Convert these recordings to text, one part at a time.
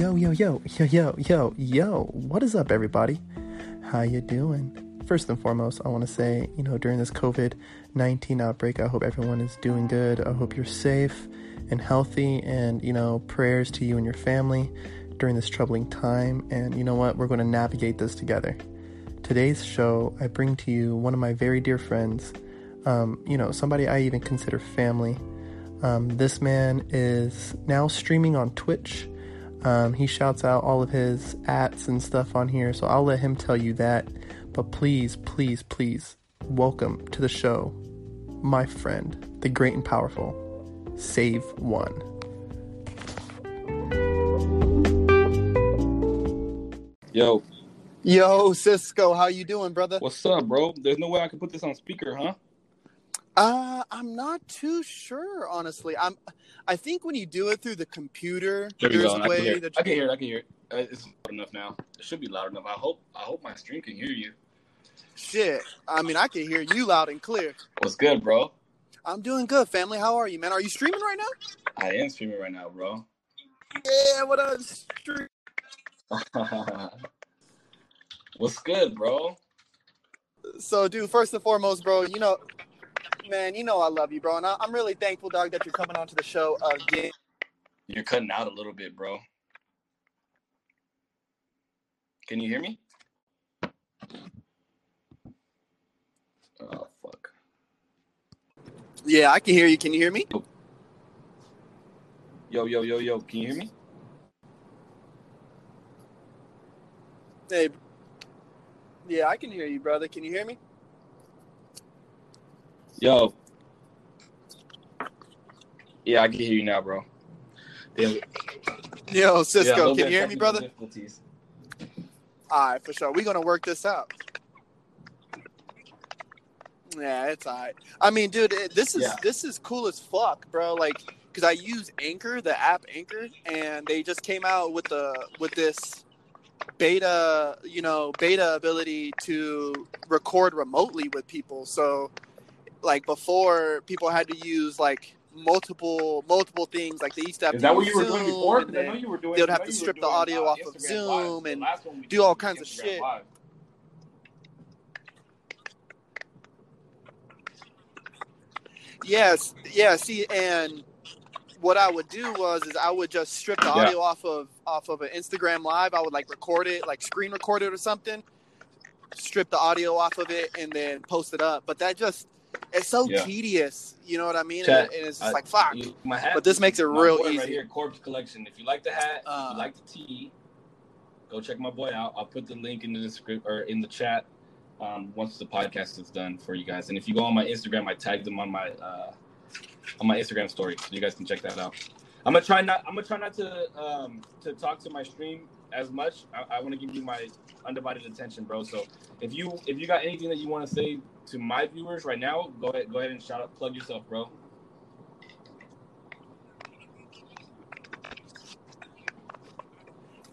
Yo, yo, yo, yo, yo, yo, yo. What is up, everybody? How you doing? First and foremost, I want to say, you know, during this COVID-19 outbreak, I hope everyone is doing good. I hope you're safe and healthy and, you know, prayers to you and your family during this troubling time. And you know what? We're going to navigate this together. Today's show, I bring to you one of my very dear friends, um, you know, somebody I even consider family. Um, this man is now streaming on Twitch. Um, he shouts out all of his ats and stuff on here, so I'll let him tell you that. But please, please, please, welcome to the show, my friend, the great and powerful, Save One. Yo, Yo, Cisco, how you doing, brother? what's up, bro? There's no way I can put this on speaker, huh? Uh, I'm not too sure, honestly. I'm. I think when you do it through the computer, There there's a way that I can hear it. I can hear it. Uh, It's loud enough now. It should be loud enough. I hope. I hope my stream can hear you. shit. I mean, I can hear you loud and clear. What's good, bro? I'm doing good, family. How are you, man? Are you streaming right now? I am streaming right now, bro. Yeah, what up? Stream? What's good, bro? So, dude, first and foremost, bro, you know, man, you know I love you, bro, and I, I'm really thankful, dog, that you're coming onto the show again. You're cutting out a little bit, bro. Can you hear me? Oh fuck. Yeah, I can hear you. Can you hear me? Oh. Yo, yo, yo, yo. Can you hear me? Hey. Yeah, I can hear you, brother. Can you hear me? Yo. Yeah, I can hear you now, bro. Damn. Yo, Yeah, Cisco, little can you hear me, brother? All right, for sure. We're gonna work this out. Yeah, it's all right. I mean, dude, it, this is Yeah. this is cool as fuck, bro. Like, cause I use Anchor, the app Anchor, and they just came out with the with this beta, you know, beta ability to record remotely with people. So, like before, people had to use like multiple multiple things. Like they used to have Is to that what you were doing Zoom, before? I know you were doing. they would have to strip the audio uh, off of Zoom Live. And last one we do all kinds of shit. Live. Yes, yeah. See, and what I would do was is I would just strip the Yeah. audio off of off of an Instagram live. I would like record it, like screen record it or something. Strip the audio off of it and then post it up. But that just it's so Yeah. tedious. You know what I mean? Chat, and, and it's just I- like fuck. you- my hat, But this makes it real boy Right easy. here, Corpse Collection. If you like the hat, if Uh. you like the tee, go check my boy out. I'll put the link in the description or in the chat um, once the podcast is done for you guys. And if you go on my Instagram, I tagged them on my uh, on my Instagram story, so you guys can check that out. I'm gonna try not. I'm gonna try not to um, to talk to my stream as much. I, I want to give you my undivided attention, bro. So if you if you got anything that you want to say to my viewers right now, go ahead go ahead and shout out, plug yourself, bro.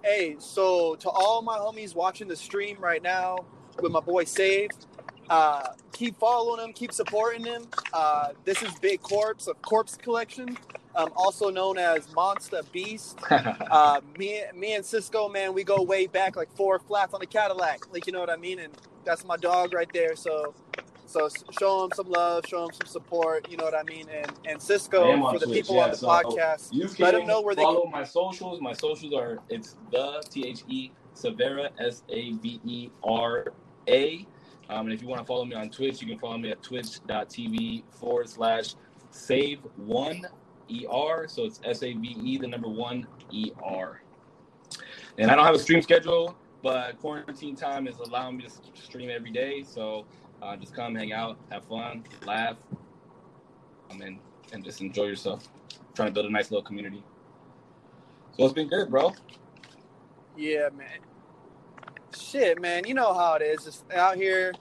Hey, so to all my homies watching the stream right now with my boy Save, uh, keep following him, keep supporting him. Uh, this is Big Corpse of Corpse Collection, um, also known as Monster Beast. Uh, me, me and Cisco, man, we go way back, like four flats on the Cadillac. Like you know what I mean? And that's my dog right there. So, so show him some love, show him some support. You know what I mean? And and Cisco for the Twitch, people yeah, on the so podcast. You Let them know where they follow my socials. My socials are it's the T H E Savera S A V E R A. Um, and if you want to follow me on Twitch, you can follow me at twitch.tv forward slash save one ER. So it's S A V E, the number one ER. And I don't have a stream schedule, but quarantine time is allowing me to stream every day. So uh, just come, hang out, have fun, laugh, um, and, and just enjoy yourself. Trying to build a nice little community. So it's been good, bro. Yeah, man. Shit, man. You know how it is. Just out here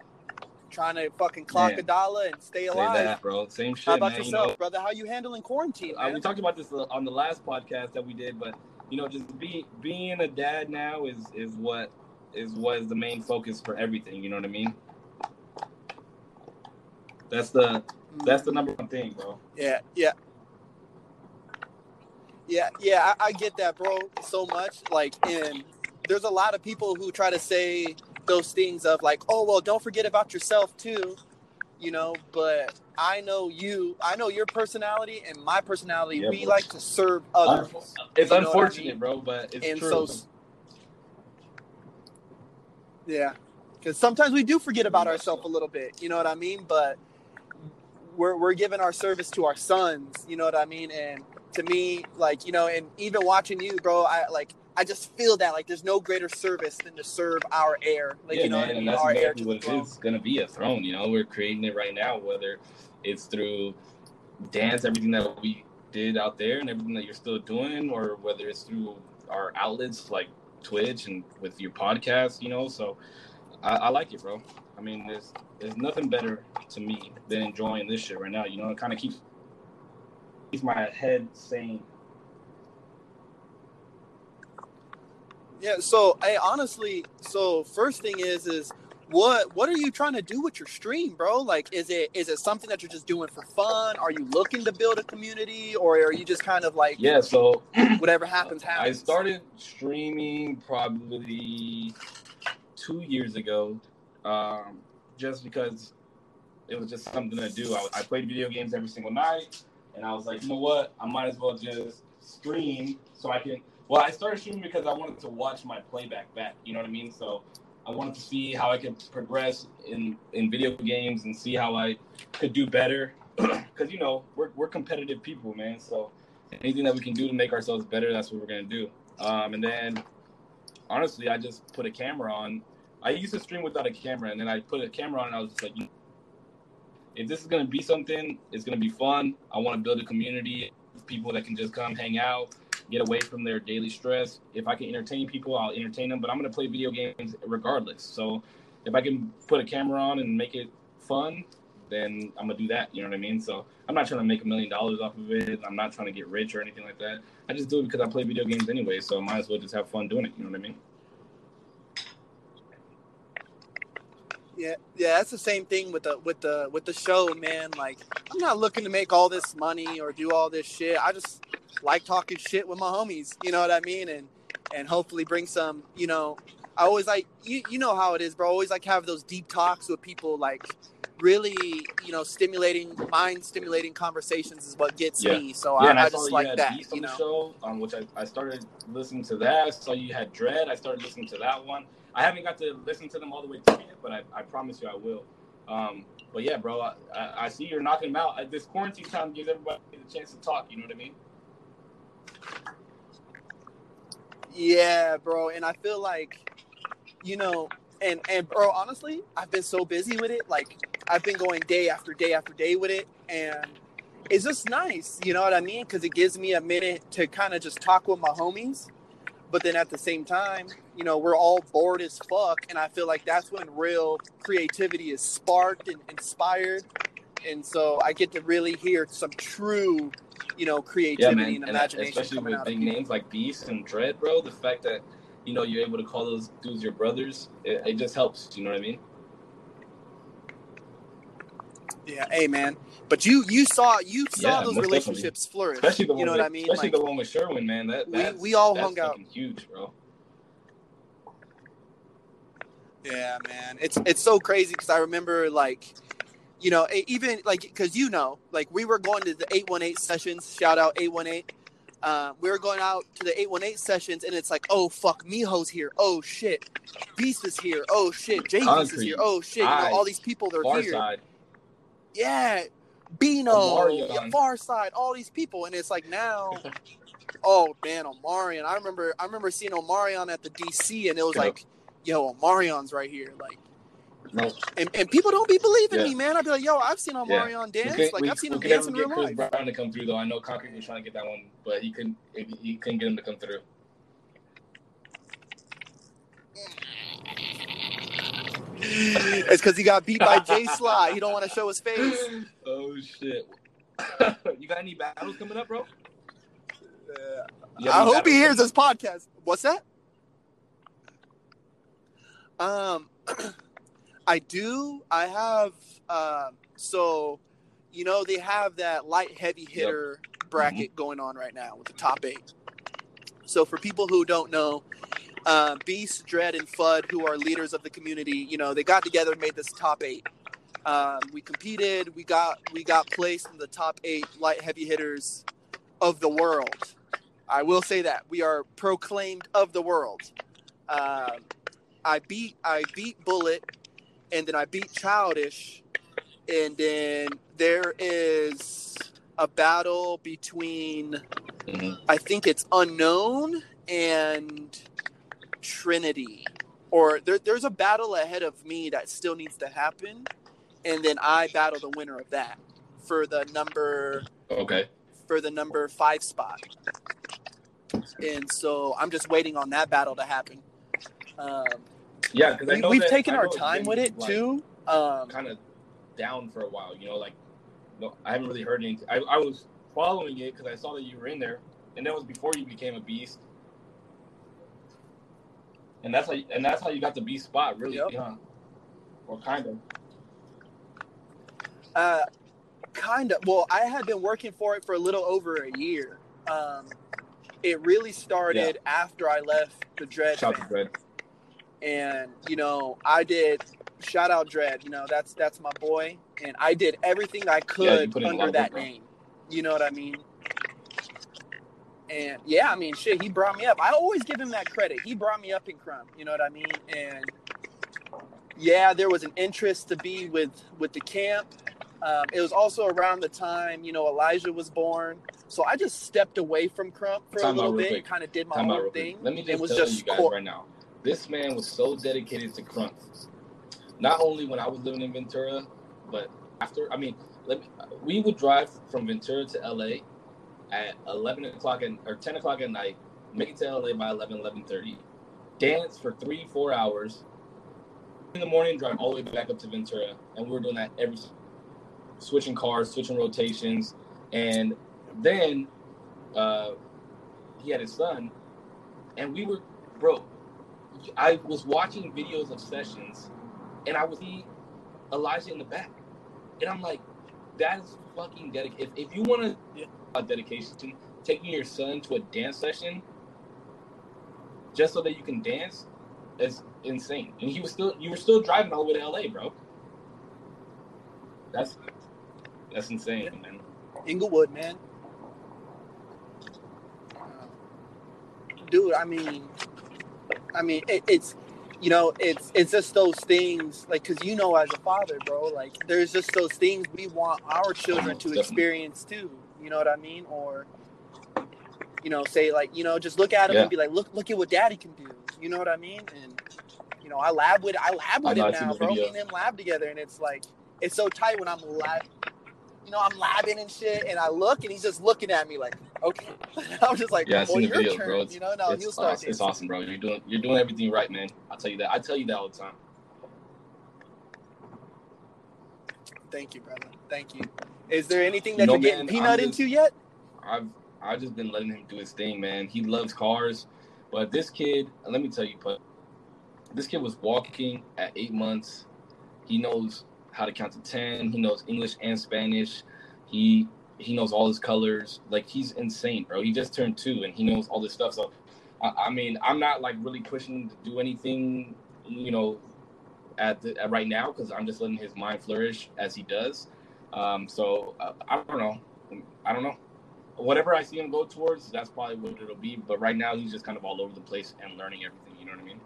trying to fucking clock Man. a dollar and stay Say alive. that, bro. Same shit, How about man. yourself, You know, brother? How you handling quarantine, uh, we talked about this uh, on the last podcast that we did, but you know, just be being a dad now is is what is what is the main focus for everything. You know what I mean? That's the that's the number one thing, bro. Yeah, yeah. Yeah, yeah, I, I get that, bro, so much. Like, and there's a lot of people who try to say those things of like, oh, well, don't forget about yourself too, you know. But I know you, I know your personality and my personality. Yeah, we bro. like to serve others. It's what I unfortunate, mean? bro, but it's and true. so, yeah, because sometimes we do forget about ourselves a little bit. You know what I mean? But we're we're giving our service to our sons. You know what I mean? And to me, like you know, and even watching you, bro, I like. I just feel that like there's no greater service than to serve our heir. like yeah, you know man, and that's our exactly what it is going to be a throne. You know, we're creating it right now, whether it's through dance, everything that we did out there, and everything that you're still doing, or whether it's through our outlets like Twitch and with your podcast. You know, so I, I like it, bro. I mean, there's there's nothing better to me than enjoying this shit right now. You know, it kind of keeps keeps my head sane. Yeah. So, I honestly, so first thing is, is what what are you trying to do with your stream, bro? Like, is it is it something that you're just doing for fun? Are you looking to build a community, or are you just kind of like, Yeah, so whatever happens, happens. I started streaming probably two years ago, um, just because it was just something to do. I, I played video games every single night, and I was like, you know what? I might as well just stream so I can. Well, I started streaming because I wanted to watch my playback back. You know what I mean? So I wanted to see how I could progress in in video games and see how I could do better. Because you know we're we're competitive people, man. So anything that we can do to make ourselves better, that's what we're gonna do. Um, and then, honestly, I just put a camera on. I used to stream without a camera, and then I put a camera on, and I was just like, if this is gonna be something, it's gonna be fun. I want to build a community of people that can just come hang out, get away from their daily stress. If I can entertain people, I'll entertain them. But I'm gonna play video games regardless. So if I can put a camera on and make it fun, then I'm gonna do that. You know what I mean? So I'm not trying to make a million dollars off of it. I'm not trying to get rich or anything like that. I just do it because I play video games anyway. So I might as well just have fun doing it. You know what I mean? Yeah, yeah, that's the same thing with the with the with the show, man. Like, I'm not looking to make all this money or do all this shit. I just like talking shit with my homies. You know what I mean? And and hopefully bring some. You know, I always like you. You know how it is, bro. Always like have those deep talks with people. Like, really, you know, stimulating, mind stimulating conversations is what gets Yeah. me. So yeah, I, I, I just you like that. You on the know. show, um, which I, I started listening to that. I saw you had Dread. I started listening to that one. I haven't got to listen to them all the way through yet, but I, I promise you I will. Um, but yeah, bro, I, I, see you're knocking them out. Uh, This quarantine time gives everybody a chance to talk. You know what I mean? Yeah, bro, and I feel like, you know, and and bro, honestly, I've been so busy with it. Like, I've been going day after day after day with it, and it's just nice. You know what I mean? Because it gives me a minute to kind of just talk with my homies. But then at the same time, you know, we're all bored as fuck, and I feel like that's when real creativity is sparked and inspired. And so I get to really hear some true, you know, Yeah, creativity man. and And imagination especially with big names like Beast and Dread, bro. The fact that you know you're able to call those dudes your brothers, it, it just helps. You know what I mean? Yeah, hey man. But you you saw you saw Yeah, those relationships flourish. Especially the one, you know with, what I mean? Especially Like, the one with Sherwin, man. That we- we all hung out. huge, bro. Yeah, man. It's it's so crazy because I remember like, you know, even like because you know, like we were going to the eight one eight sessions. Shout out eight one eight. Uh, we were going out to the eight one eight sessions, and it's like, oh fuck, Miho's here. Oh shit, Beast is here. Oh shit, Jay is here. Oh shit, you know, all these people they're Far here. side. Yeah, Bino, Omarion. Far Side, all these people, and it's like now, oh man, Omarion. I remember, I remember seeing Omarion at the DC, and it was Yep. like, yo, Omarion's right here, like, No, and, and people don't be believing Yeah. me, man. I'd be like, yo, I've seen Omarion we dance, couldn't- like we- I've seen him could dance never in real get Chris life. Brown to come through, though. I know Concrete was trying to get that one, but he couldn't. He couldn't get him to come through. it's because he got beat by Jay Sly. He don't want to show his face. oh shit! you got any battles coming up, bro? Uh, you I hope he hears this podcast. What's that? Um, I do. I have. Um, so, you know, they have that light heavy hitter bracket going on right now with the top eight. So for people who don't know, uh, Beast, Dread, and Fudd, who are leaders of the community, you know, they got together and made this top eight. Um, we competed. We got we got placed in the top eight light heavy hitters of the world. I will say that we are proclaimed of the world. Um, I beat I beat Bullet, and then I beat Childish, and then there is a battle between Mhm. I think it's unknown and Trinity, or there, there's a battle ahead of me that still needs to happen, and then I battle the winner of that for the number Okay. for the number five spot. And so I'm just waiting on that battle to happen. Um, Yeah, because I we, know we've that- taken our time with it like, too. Um, Kind of down for a while, you know. Like, no, I haven't really heard anything. I, I was following it because I saw that you were in there, and that was before you became a beast. And that's how, you, and that's how you got the beast spot, really, Yep. yeah, or kind of. Uh, kind of. Well, I had been working for it for a little over a year. Um, it really started after I left the Dread Shout to family. And you know I did shout out Dread. You know that's that's my boy, and I did everything I could put in a lot under that bro. name. You know what I mean? And yeah, I mean, shit, he brought me up. I always give him that credit. He brought me up in Krump. You know what I mean? And yeah, there was an interest to be with with the camp. Um, it was also around the time you know Elijah was born, so I just stepped away from Krump for Time a little bit, kind of did my Time own thing. Let me It just was tell just you guys cor- right now. This man was so dedicated to Crunk. Not only when I was living in Ventura, but after. I mean, me, we would drive from Ventura to LA at 11 o'clock and or 10 o'clock at night. Make it to LA by 11, 11:30. Dance for three, four hours. In the morning, drive all the way back up to Ventura, and we were doing that every switching cars, switching rotations, and then uh, he had his son, and we were, bro. I was watching videos of sessions, and I would see Elijah in the back, and I'm like, that is fucking dedication. If, if you want to Yeah. a dedication, to taking your son to a dance session just so that you can dance is insane. And he was still, you were still driving all the way to LA, bro. That's that's insane, man. Inglewood, man. Uh, dude, I mean, I mean, it, it's, you know, it's it's just those things, like, cause you know, as a father, bro, like, there's just those things we want our children mm, to Definitely. experience too. You know what I mean? Or, you know, say like, you know, just look at him Yeah. and be like, look, look at what daddy can do. You know what I mean? And, you know, I lab with, I lab I with know, him now, bro. Me and him lab together, and it's like, it's so tight when I'm lab you know, I'm labbing and shit, and I look, and he's just looking at me like, okay. I'm just like, Yeah, I the your videos, turn. bro. It's- you know, no, it's, he'll start. awesome. it's awesome, bro. You're doing you're doing everything right, man. I'll tell you that. I tell you that all the time. Thank you, brother. Thank you. Is there anything You that know, you're getting man, peanut just- into yet? I've I've just been letting him do his thing, man. He loves cars, but this kid, let me tell you, but this kid was walking at eight months. He knows how to count to ten. He knows English and Spanish. He he knows all his colors. Like he's insane, bro. He just turned two, and he knows all this stuff. So, I, I mean, I'm not like really pushing to do anything, you know, at, the, at right now because I'm just letting his mind flourish as he does. Um, so uh, I don't know. I don't know whatever I see him go towards, that's probably what it'll be. But right now, he's just kind of all over the place and learning everything. You know what I mean?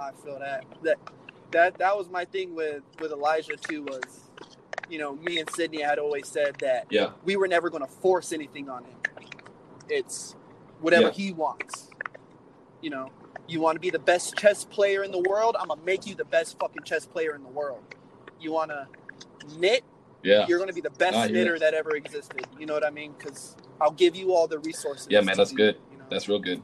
I feel that. That that that was my thing with with Elijah too. Was you know, me and Sydney had always said that Yeah. we were never going to force anything on him. It's whatever Yeah. he wants. You know, you want to be the best chess player in the world? I'm gonna make you the best fucking chess player in the world. You want to knit? Yeah. You're gonna be the best knitter that ever existed. You know what I mean? Because I'll give you all the resources. Yeah, man, that's do good. You know? That's real good.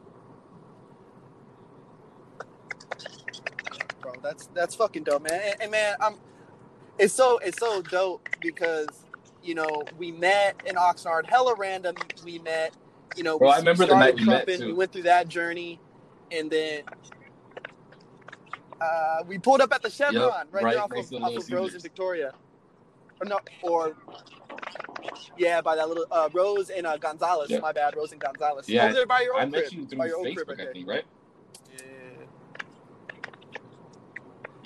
That's that's fucking dope, man. And, and man, I'm. It's so it's so dope because you know we met in Oxnard, hella random. We met, you know. Bro, we I remember the night we met, too. We went through that journey, and then Uh, we pulled up at the Chevron Yep, right, right there off of, off of Rose and Victoria. Or no, or yeah, by that little uh, Rose and uh, Gonzalez. Yep. My bad, Rose and Gonzalez. Yeah, Over there by your old I met you through by your Facebook, crib right I think, right?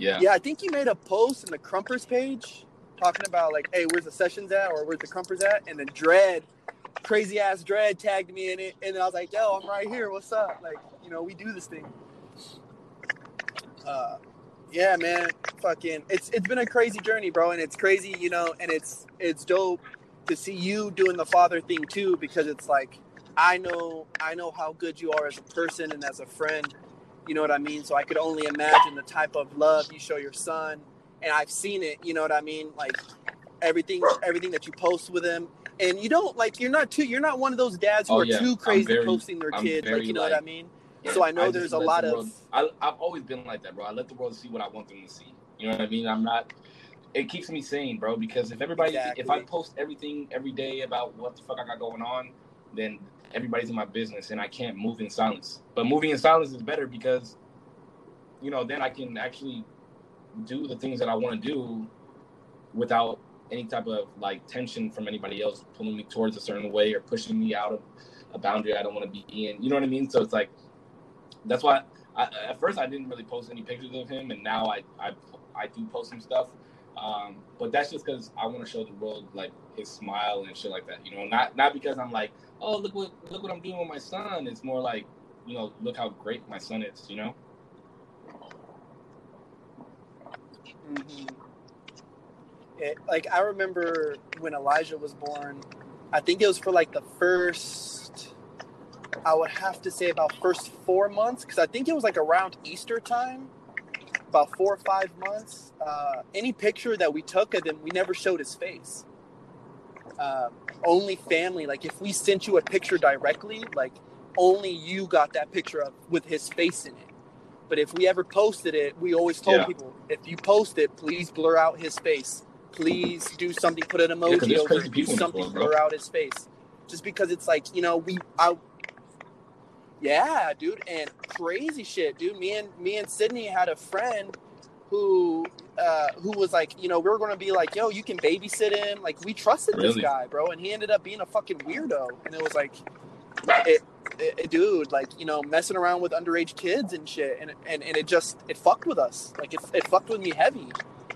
Yeah. Yeah, I think you made a post in the Krumpers page talking about like, hey, where's the sessions at or where's the Krumpers at? And then Dread, crazy ass Dread tagged me in it, and I was like, yo, I'm right here. What's up? Like, you know, we do this thing. Uh, yeah, man, fucking, it's it's been a crazy journey, bro, and it's crazy, you know, and it's it's dope to see you doing the father thing too, because it's like, I know I know how good you are as a person and as a friend. You know what I mean? So I could only imagine the type of love you show your son, and I've seen it. You know what I mean? Like everything, everything that you post with him, and you don't like. You're not too. You're not one of those dads who Oh, are yeah. too crazy very- posting their I'm kids. Like you know what I mean? So I know just there's a lot the of- I, I've always been like that, bro. I let the world see what I want them to see. You know what I mean? I'm not. It keeps me sane, bro. Because if everybody, if I post everything every day about what the fuck I got going on, then everybody's in my business, and I can't move in silence. But moving in silence is better because, you know, then I can actually do the things that I want to do without any type of like tension from anybody else pulling me towards a certain way or pushing me out of a boundary I don't want to be in. You know what I mean? So it's like that's why I, at first I didn't really post any pictures of him, and now I I, I do post some stuff. Um, but that's just because I want to show the world like his smile and shit like that. You know, not not because I'm like, oh look what look what I'm doing with my son. It's more like, you know, look how great my son is. You know? Mhm. It, like I remember when Elijah was born, I think it was for like the first, I would have to say about first four months because I think it was like around Easter time, about four or five months. Uh, any picture that we took of him, we never showed his face. Uh, only family, like if we sent you a picture directly, like only you got that picture of with his face in it. But if we ever posted it, we always told Yeah. people, if you post it, please blur out his face. Please do something, put an emoji there's over do something, world, blur out his face. Just because it's like, you know, we I Yeah, dude, and crazy shit, dude. Me and me and Sydney had a friend who uh who was like, you know, we were gonna be like, yo, you can babysit him. Like we trusted this guy, bro, and he ended up being a fucking weirdo. And it was like it, it, dude, like you know, messing around with underage kids and shit, and and, and it just it fucked with us. Like it, it fucked with me heavy,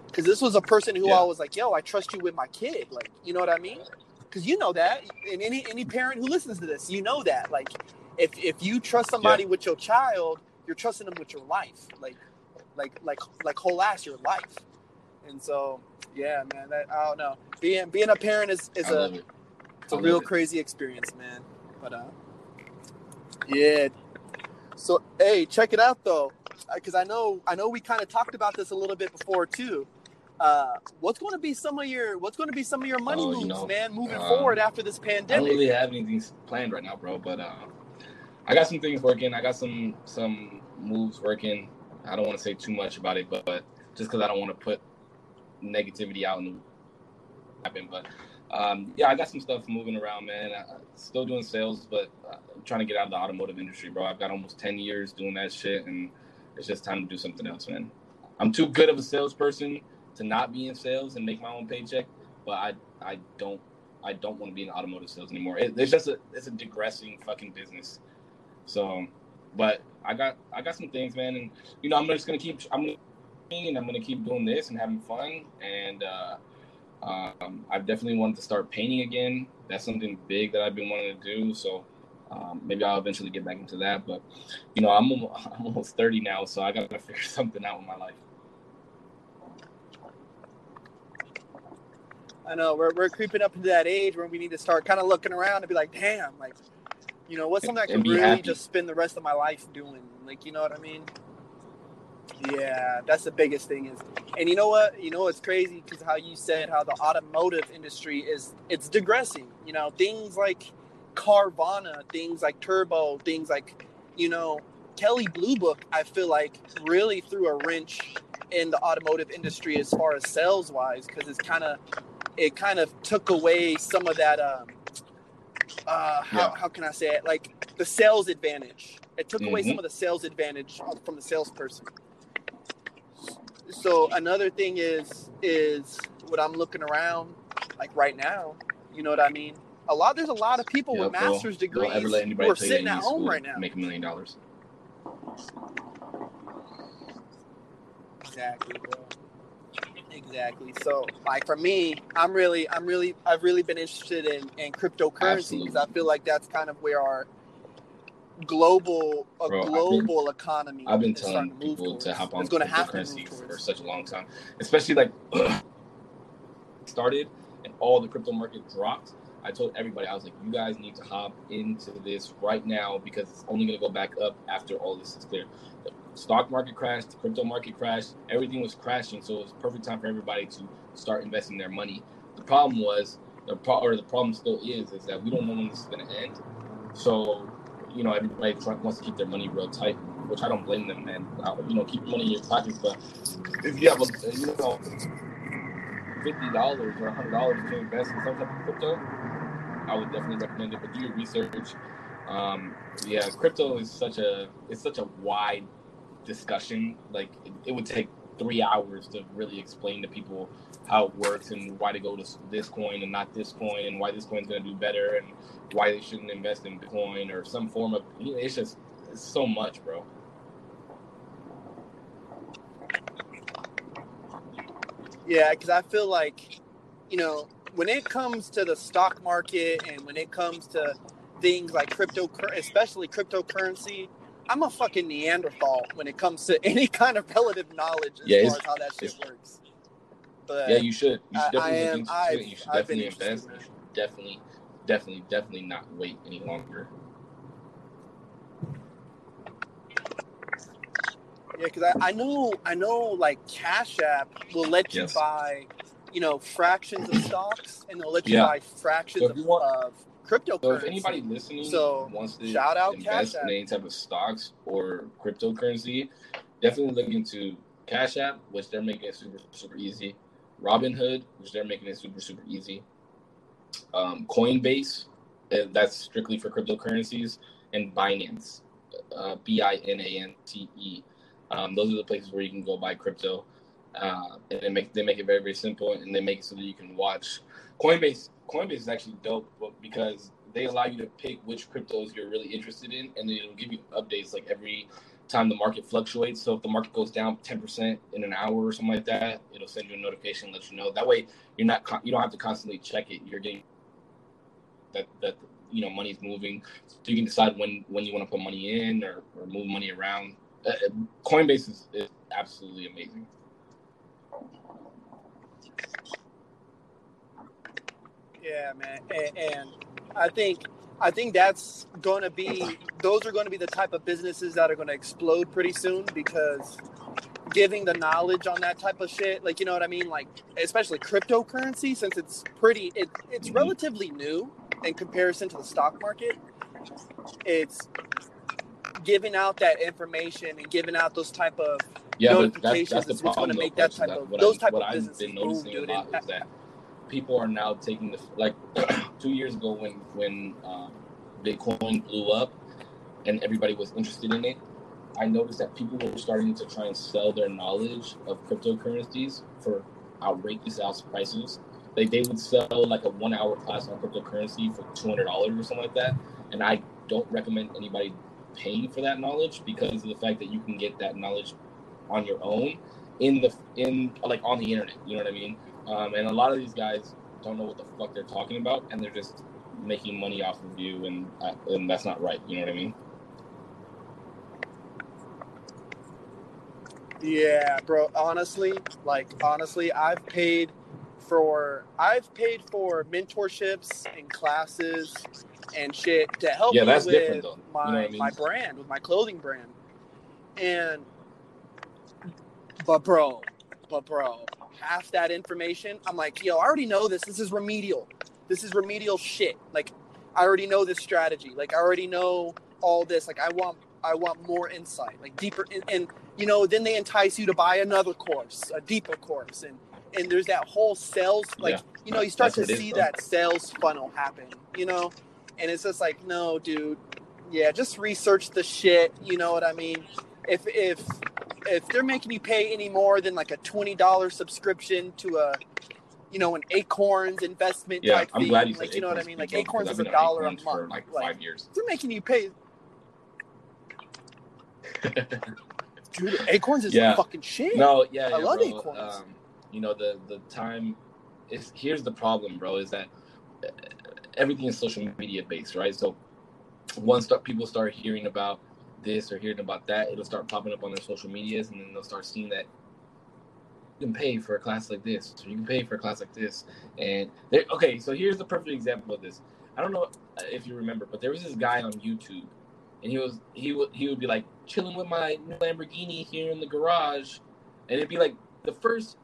because this was a person who Yeah. I was like, yo, I trust you with my kid. Like you know what I mean? Because you know that, and any any parent who listens to this, you know that. Like if if you trust somebody with your child, you're trusting them with your life. Like like like like whole ass your life. And so yeah, man, that I don't know. Being being a parent is is I a it. it's a real it. crazy experience, man. But uh, yeah. So hey, check it out though, because I know I know we kind of talked about this a little bit before too. Uh, what's going to be some of your what's going to be some of your money Oh, you moves, know, man, moving um, forward after this I don't really have anything planned right now, bro. But uh, I got some things working. I got some some moves working. I don't want to say too much about it, but, but just because I don't want to put negativity out the happen. But um, yeah, I got some stuff moving around, man. I, still doing sales, but uh, I'm trying to get out of the automotive industry, bro. I've got almost ten years doing that shit, and it's just time to do something else, man. I'm too good of a salesperson to not be in sales and make my own paycheck, but I I don't I don't want to be in automotive sales anymore. It, it's just a it's a digressing fucking business. So, but I got I got some things, man, and you know I'm just gonna keep I'm gonna and I'm gonna keep doing this and having fun. And uh, um, I've definitely wanted to start painting again. That's something big that I've been wanting to do. So. Um, maybe I'll eventually get back into that, but you know, I'm I'm almost 30 now, so I gotta figure something out with my life. I know we're, we're creeping up into that age where we need to start kind of looking around and be like, damn, like, you know, what's something I can really happy. just spend the rest of my life doing? Like, you know what I mean? Yeah, that's the biggest thing is, and you know what? You know what's crazy because how you said how the automotive industry is it's digressing. You know, things like Carvana, things like Turbo, things like, you know, Kelley Blue Book. I feel like really threw a wrench in the automotive industry as far as sales wise because it's kind of it kind of took away some of that um uh how, Yeah. how can i say it like the sales advantage it took away Mhm. some of the sales advantage from the salesperson so another thing is is what I'm looking around like right now. You know what I mean? A lot there's a lot of people Yep, with master's Don't degrees ever let who anybody are sitting at home right now. make a million dollars. Exactly, bro. Exactly. So, like for me, I'm really, I'm really, I've really been interested in in cryptocurrency because I feel like that's kind of where our global, a Bro, I've been- global economy. I've been is telling to people to hop on It's going to have to cryptocurrency for such a long time, especially like started and all the crypto market dropped. I told everybody I was like, you guys need to hop into this right now because it's only going to go back up after all this is clear. The stock market crashed, the crypto market crashed, everything was crashing, so it was perfect time for everybody to start investing their money. The problem was the pro- or the problem still is is that we don't know when this is going to end. So you know, everybody wants to keep their money real tight, which I don't blame them, man. You know, keep money in your pockets, but if you have a, you know, fifty dollars or hundred dollars to invest in some type of crypto, I would definitely recommend it. But do your research. Um, yeah, crypto is such a it's such a wide discussion. Like it, it would take three hours to really explain to people how it works and why to go to this coin and not this coin and why this coin's going to do better and why they shouldn't invest in Bitcoin or some form of. You know, it's just it's so much, bro. Yeah, because I feel like, you know, when it comes to the stock market and when it comes to things like crypto, especially cryptocurrency, I'm a fucking Neanderthal when it comes to any kind of relative knowledge as Yeah, far as how that shit works. But Yeah, you should. You I- should definitely I am- I've- You should I've definitely. You should definitely, definitely, definitely not wait any longer. yeah, because I, I know, I know, like Cash App will let you Yes. buy, you know, fractions of stocks, and they'll let you Yeah. buy fractions So of, want- of cryptocurrency. So if anybody listening So, wants to shout out invest Cash in any type of stocks or cryptocurrency, definitely look into Cash App, which they're making it super super easy. Robinhood, which they're making it super super easy. Um, Coinbase, uh, that's strictly for cryptocurrencies, and Binance, uh, B I N A N T E. Um, those are the places where you can go buy crypto, uh, and they make they make it very very simple, and they make it so that you can watch. Coinbase Coinbase is actually dope because they allow you to pick which cryptos you're really interested in, and it'll give you updates like every time the market fluctuates. So if the market goes down 10% in an hour or something like that, it'll send you a notification, let you know. That way, you're not you don't have to constantly check it. You're getting that that you know money's moving, so you can decide when when you want to put money in or, or move money around. Uh, Coinbase is, is absolutely amazing. Yeah, man, and, and I think I think that's going to be those are going to be the type of businesses that are going to explode pretty soon because giving the knowledge on that type of shit, like you know what I mean, like especially cryptocurrency, since it's pretty, it, it's relatively new in comparison to the stock market. It's giving out that information and giving out those type of Yeah, but that's, notifications that's the is what's problem. gonna though, make that type that of- those I, type of businesses boom, dude, a lot and- is that people are now taking the like two years ago when when um, Bitcoin blew up and everybody was interested in it. I noticed that people were starting to try and sell their knowledge of cryptocurrencies for outrageous prices. Like they would sell like a one hour class on cryptocurrency for two hundred dollars or something like that. And I don't recommend anybody paying for that knowledge because of the fact that you can get that knowledge on your own in the in like on the internet. You know what I mean? Um, and a lot of these guys don't know what the fuck they're talking about, and they're just making money off of you, and uh, and that's not right. You know what I mean? Yeah, bro. Honestly, like honestly, I've paid for I've paid for mentorships and classes and shit to help Yeah, me that's with different, though. You know my I mean? my brand, with my clothing brand. And but bro, but bro, half that information, I'm like, yo, I already know this. This is remedial. This is remedial shit. Like I already know this strategy. Like I already know all this. Like I want I want more insight, like deeper and, and you know, then they entice you to buy another course, a deeper course, and and there's that whole sales, like Yeah. you know, you start That's to is, see bro. that sales funnel happen, you know, and it's just like, no, dude, yeah, just research the shit, you know what I mean? If if if they're making you pay any more than like a twenty dollar subscription to a, you know, an Acorns investment Yeah, type I'm thing, glad you like said you know what I mean? Like Acorns is a dollar a Acorns for month. like Like, five years. they're making you pay, dude, Acorns is Yeah. fucking shit. No, yeah, I yeah, love bro. Acorns. Um, you know the the time is here's the problem, bro. Is that uh, everything is social media based, right? So once people start hearing about this or hearing about that, it'll start popping up on their social medias, and then they'll start seeing that you can pay for a class like this, or you can pay for a class like this, and there. Okay, so here's the perfect example of this. I don't know if you remember, but there was this guy on YouTube, and he was he would he would be like chilling with my new Lamborghini here in the garage, and it'd be like the first.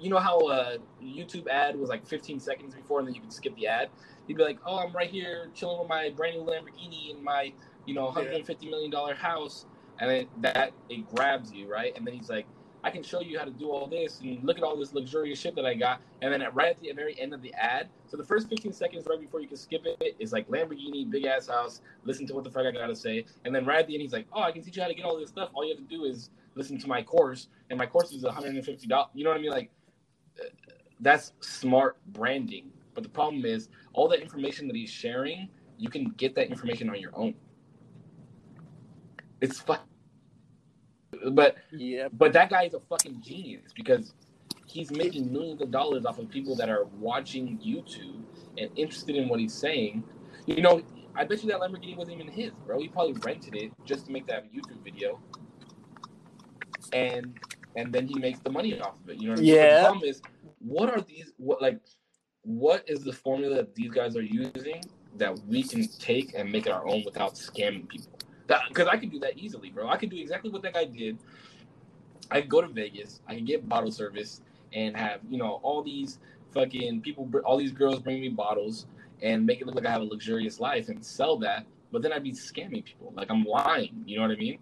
You know how a YouTube ad was like 15 seconds before, and then you could skip the ad. He'd be like, "Oh, I'm right here chilling with my brand new Lamborghini in my you know 150 million dollar house," and then that it grabs you right, and then he's like. I can show you how to do all this and look at all this luxurious shit that I got. And then at, right at the very end of the ad, so the first 15 seconds right before you can skip it is like Lamborghini, big ass house, listen to what the fuck I gotta say. And then right at the end, he's like, oh, I can teach you how to get all this stuff. All you have to do is listen to my course, and my course is $150. You know what I mean? Like, uh, that's smart branding. But the problem is, all that information that he's sharing, you can get that information on your own. It's fun. But Yeah, but that guy is a fucking genius because he's making millions of dollars off of people that are watching YouTube and interested in what he's saying. You know, I bet you that Lamborghini wasn't even his, bro. He probably rented it just to make that YouTube video, and and then he makes the money off of it. You know what I mean? Yeah. the problem is, what are these? What like, what is the formula that these guys are using that we can take and make it our own without scamming people? Because I could do that easily, bro. I could do exactly what that guy did. I could go to Vegas. I could get bottle service and have you know all these fucking people, all these girls bring me bottles and make it look like I have a luxurious life and sell that. But then I'd be scamming people, like I'm lying. You know what I mean?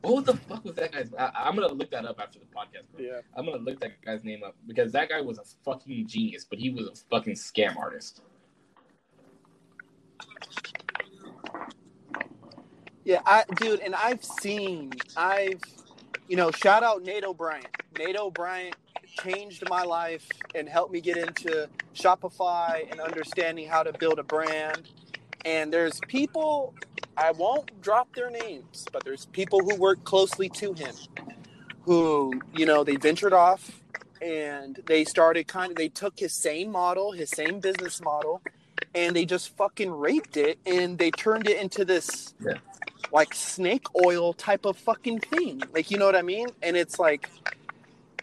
What the fuck was that guy's? I, I'm gonna look that up after the podcast, bro. yeah. I'm gonna look that guy's name up because that guy was a fucking genius, but he was a fucking scam artist. Yeah, I dude, and I've seen, I've, you know, shout out Nate O'Brien. Nate O'Brien changed my life and helped me get into Shopify and understanding how to build a brand. And there's people, I won't drop their names, but there's people who work closely to him who, you know, they ventured off and they started kind of, they took his same model, his same business model, and they just fucking raped it and they turned it into this Yeah. Like snake oil type of fucking thing. Like, you know what I mean? And it's like,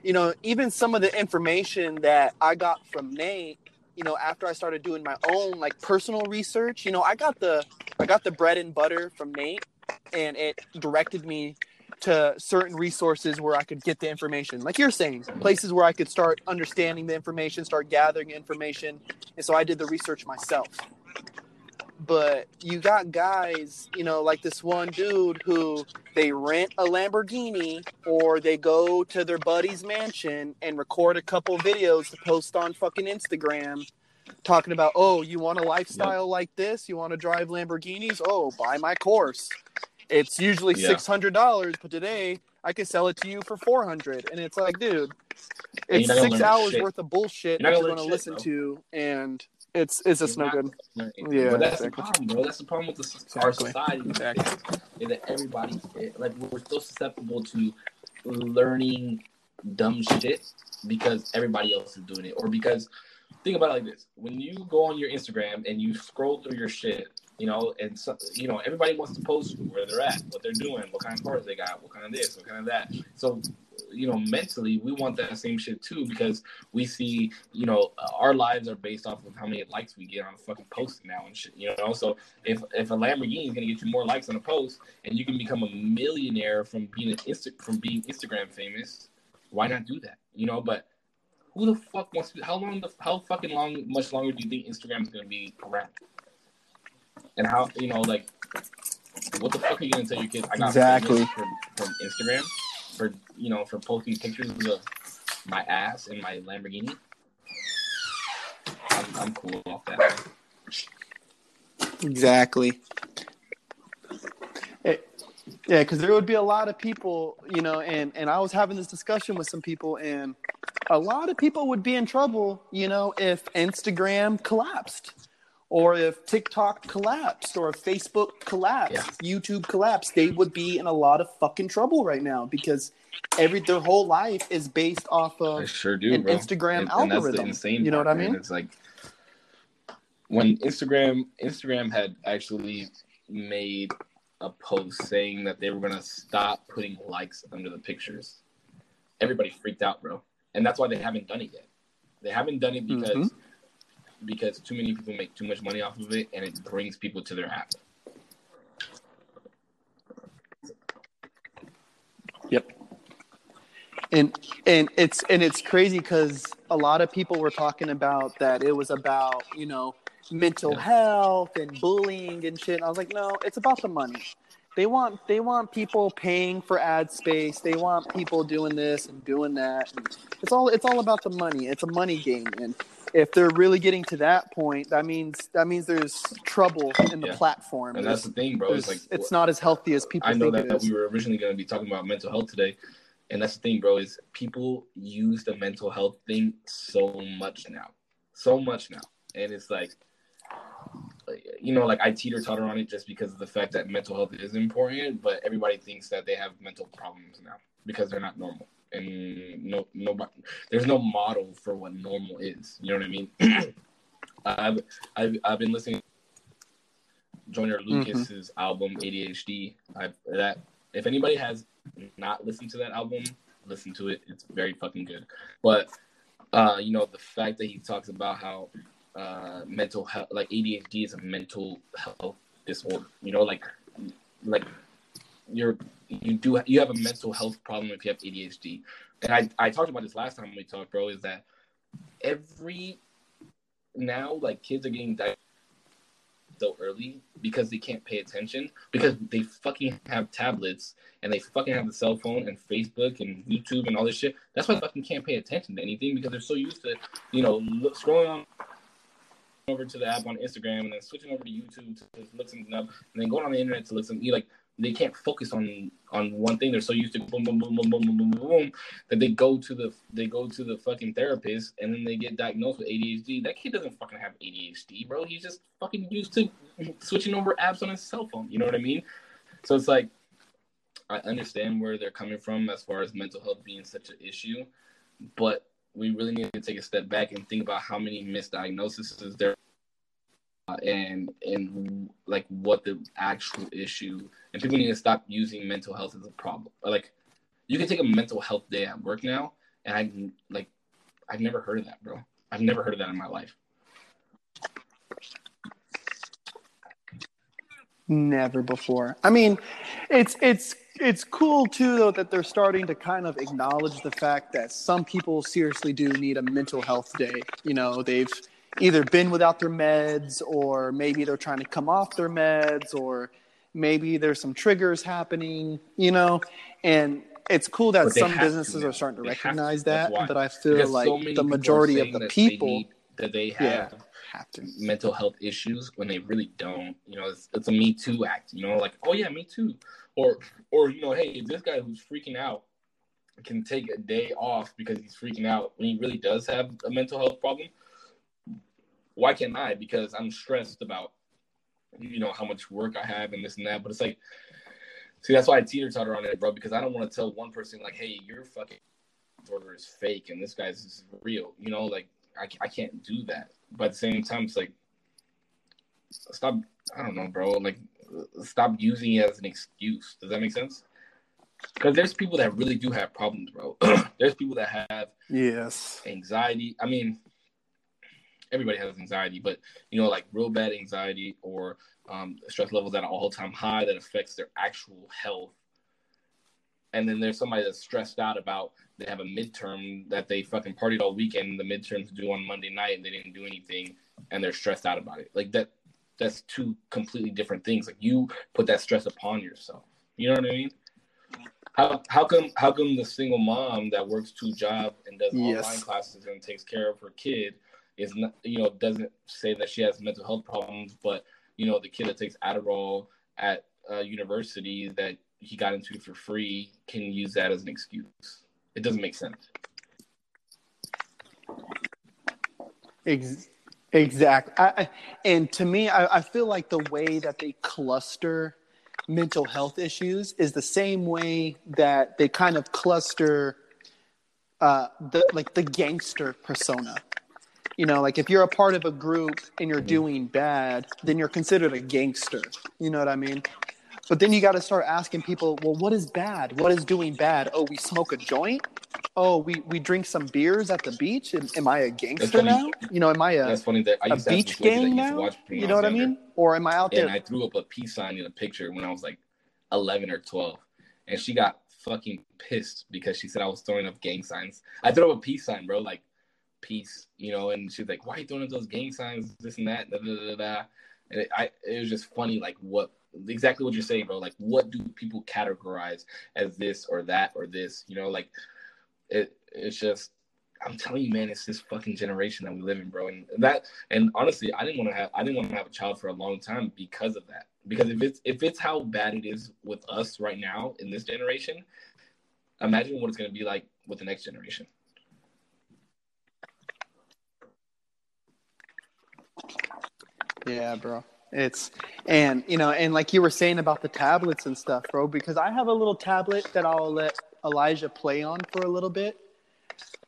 you know, even some of the information that I got from Nate, you know, after I started doing my own like personal research, you know, I got the I got the bread and butter from Nate and it directed me to certain resources where I could get the information. Like you're saying, places where I could start understanding the information, start gathering information. And so I did the research myself. But you got guys, you know, like this one dude who they rent a Lamborghini or they go to their buddy's mansion and record a couple videos to post on fucking Instagram talking about, oh, you want a lifestyle like this? You want to drive Lamborghinis? Oh, buy my course. It's usually Yeah. six hundred dollars, but today I could sell it to you for four hundred. And it's like, dude, it's you're not gonna six hours shit. worth of bullshit You're that you're gonna gonna listen to, and it's it's just no good. Yeah, but that's the problem, bro. That's the problem with the, our society. Exactly. Is that everybody, eh, like, we're so susceptible to learning dumb shit because everybody else is doing it, or because think about it like this: when you go on your Instagram and you scroll through your shit, you know, and so, you know, everybody wants to post where they're at, what they're doing, what kind of cars they got, what kind of this, what kind of that. So, you know, mentally, we want that same shit too because we see, you know, our lives are based off of how many likes we get on a fucking post now and shit. You know, so if if a Lamborghini is gonna get you more likes on a post, and you can become a millionaire from being an Insta- from being Instagram famous, why not do that? You know, but who the fuck wants to? How long? The, how fucking long? Much longer do you think Instagram is gonna be around? And how you know, like, what the fuck are you gonna tell your kids? I got Exactly. from, from Instagram for you know for posting pictures of my ass and my Lamborghini. I'm, I'm cool off that. Exactly. Hey, Yeah, because there would be a lot of people, you know, and and I was having this discussion with some people, and a lot of people would be in trouble, you know, if Instagram collapsed, or if TikTok collapsed, or if Facebook collapsed, YouTube collapsed. They would be in a lot of fucking trouble right now because every their whole life is based off I of sure do, an bro. Instagram And- and algorithm. insane You know what I man. mean? It's like when Instagram Instagram had actually made a post saying that they were gonna stop putting likes under the pictures. Everybody freaked out, bro, and that's why they haven't done it yet. They haven't done it because Mhm. Because too many people make too much money off of it, and it brings people to their app. Yep. And and it's and it's crazy because a lot of people were talking about that it was about you know mental Yeah. health and bullying and shit. And I was like, no, it's about the money. They want they want people paying for ad space. They want people doing this and doing that. And it's all it's all about the money. It's a money game. And if they're really getting to that point, that means that means there's trouble in the Yeah. platform. And that's the thing, bro. It's like it's not as healthy as people think. I know that, it we were originally going to be talking about mental health today, and that's the thing, bro. Is people use the mental health thing so much now, so much now, and it's like, you know, like I teeter totter on it just because of the fact that mental health is important, but everybody thinks that they have mental problems now because they're not normal, and no, nobody, there's no model for what normal is. You know what I mean? I've, I've, I've been listening. To Joyner Lucas's album ADHD. I that if anybody has not listened to that album, listen to it. It's very fucking good. But uh, you know, the fact that he talks about how uh mental health like ADHD is a mental health disorder. You know, like like you're you do you have a mental health problem if you have ADHD. And I I talked about this last time we talked, bro, is that every now like kids are getting diagnosed so early because they can't pay attention because they fucking have tablets and they fucking have the cell phone and Facebook and YouTube and all this shit. That's why they fucking can't pay attention to anything because they're so used to, you know, look, scrolling on over to the app on Instagram and then switching over to YouTube to look something up and then going on the internet to listen. You like they can't focus on on one thing. They're so used to boom boom boom boom boom boom boom boom that they go to the they go to the fucking therapist and then they get diagnosed with ADHD. That kid doesn't fucking have ADHD, bro. He's just fucking used to switching over apps on his cell phone. You know what I mean? So it's like I understand where they're coming from as far as mental health being such an issue, but we really need to take a step back and think about how many misdiagnoses there Uh, and and like what the actual issue and people need to stop using mental health as a problem. Like you can take a mental health day at work now and I like I've never heard of that, bro. I've never heard of that in my life. Never before. I mean, it's it's it's cool too though that they're starting to kind of acknowledge the fact that some people seriously do need a mental health day. You know, they've either been without their meds or maybe they're trying to come off their meds or maybe there's some triggers happening, you know, and it's cool that some businesses are starting to They have to. recognize that, but I feel Because like so the majority of the that they people need- that they have yeah, have to. mental health issues when they really don't. You know, it's, it's a Me Too act. You know, like oh yeah, me too, or or you know, hey, if this guy who's freaking out can take a day off because he's freaking out when he really does have a mental health problem. Why can't I? Because I'm stressed about you know how much work I have and this and that. But it's like, see, that's why I teeter totter on it, bro. Because I don't want to tell one person like, hey, your fucking disorder is fake and this guy's is real. You know, like I, I can't do that. But at the same time, it's like, stop. I don't know, bro. Like, stop using it as an excuse. Does that make sense? Because there's people that really do have problems, bro. there's people that have Yes. anxiety. I mean, everybody has anxiety, but you know, like real bad anxiety or um, stress levels at an all-time high that affects their actual health. And then there's somebody that's stressed out about they have a midterm that they fucking partied all weekend. The midterms due on Monday night and they didn't do anything, and they're stressed out about it. Like that. That's two completely different things. Like you put that stress upon yourself. You know what I mean? How how come how come the single mom that works two jobs and does Yes. online classes and takes care of her kid is not you know doesn't say that she has mental health problems, but you know the kid that takes Adderall at uh, university that he got into for free can use that as an excuse. It doesn't make sense. Ex- exact. I, I- and to me, I, I feel like the way that they cluster mental health issues is the same way that they kind of cluster uh, the like the gangster persona. You know, like if you're a part of a group and you're mm-hmm. doing bad, then you're considered a gangster. You know what I mean? But then you got to start asking people, well, what is bad? What is doing bad? Oh, we smoke a joint. Oh, we, we drink some beers at the beach. Am, am I a gangster now? You know, am I a, That's funny that I a used to beach this lady that gang now? watch me when You know what I mean? Or am I out there And? I threw up a peace sign in a picture when I was like 11 or 12. And she got fucking pissed because she said I was throwing up gang signs. I threw up a peace sign, bro, like peace, you know, and she's like, why are you throwing up those gang signs, this and that, da, da, da. And it, I, it was just funny, like what, exactly what you're saying, bro. Like, what do people categorize as this or that or this, you know, like it, it's just, I'm telling you, man, it's this fucking generation that we live in, bro. And that, and honestly, I didn't want to have, I didn't want to have a child for a long time because of that. Because if it's if it's how bad it is with us right now in this generation, imagine what it's going to be like with the next generation. Yeah, bro. It's and you know, and like you were saying about the tablets and stuff, bro, because I have a little tablet that I'll let Elijah play on for a little bit.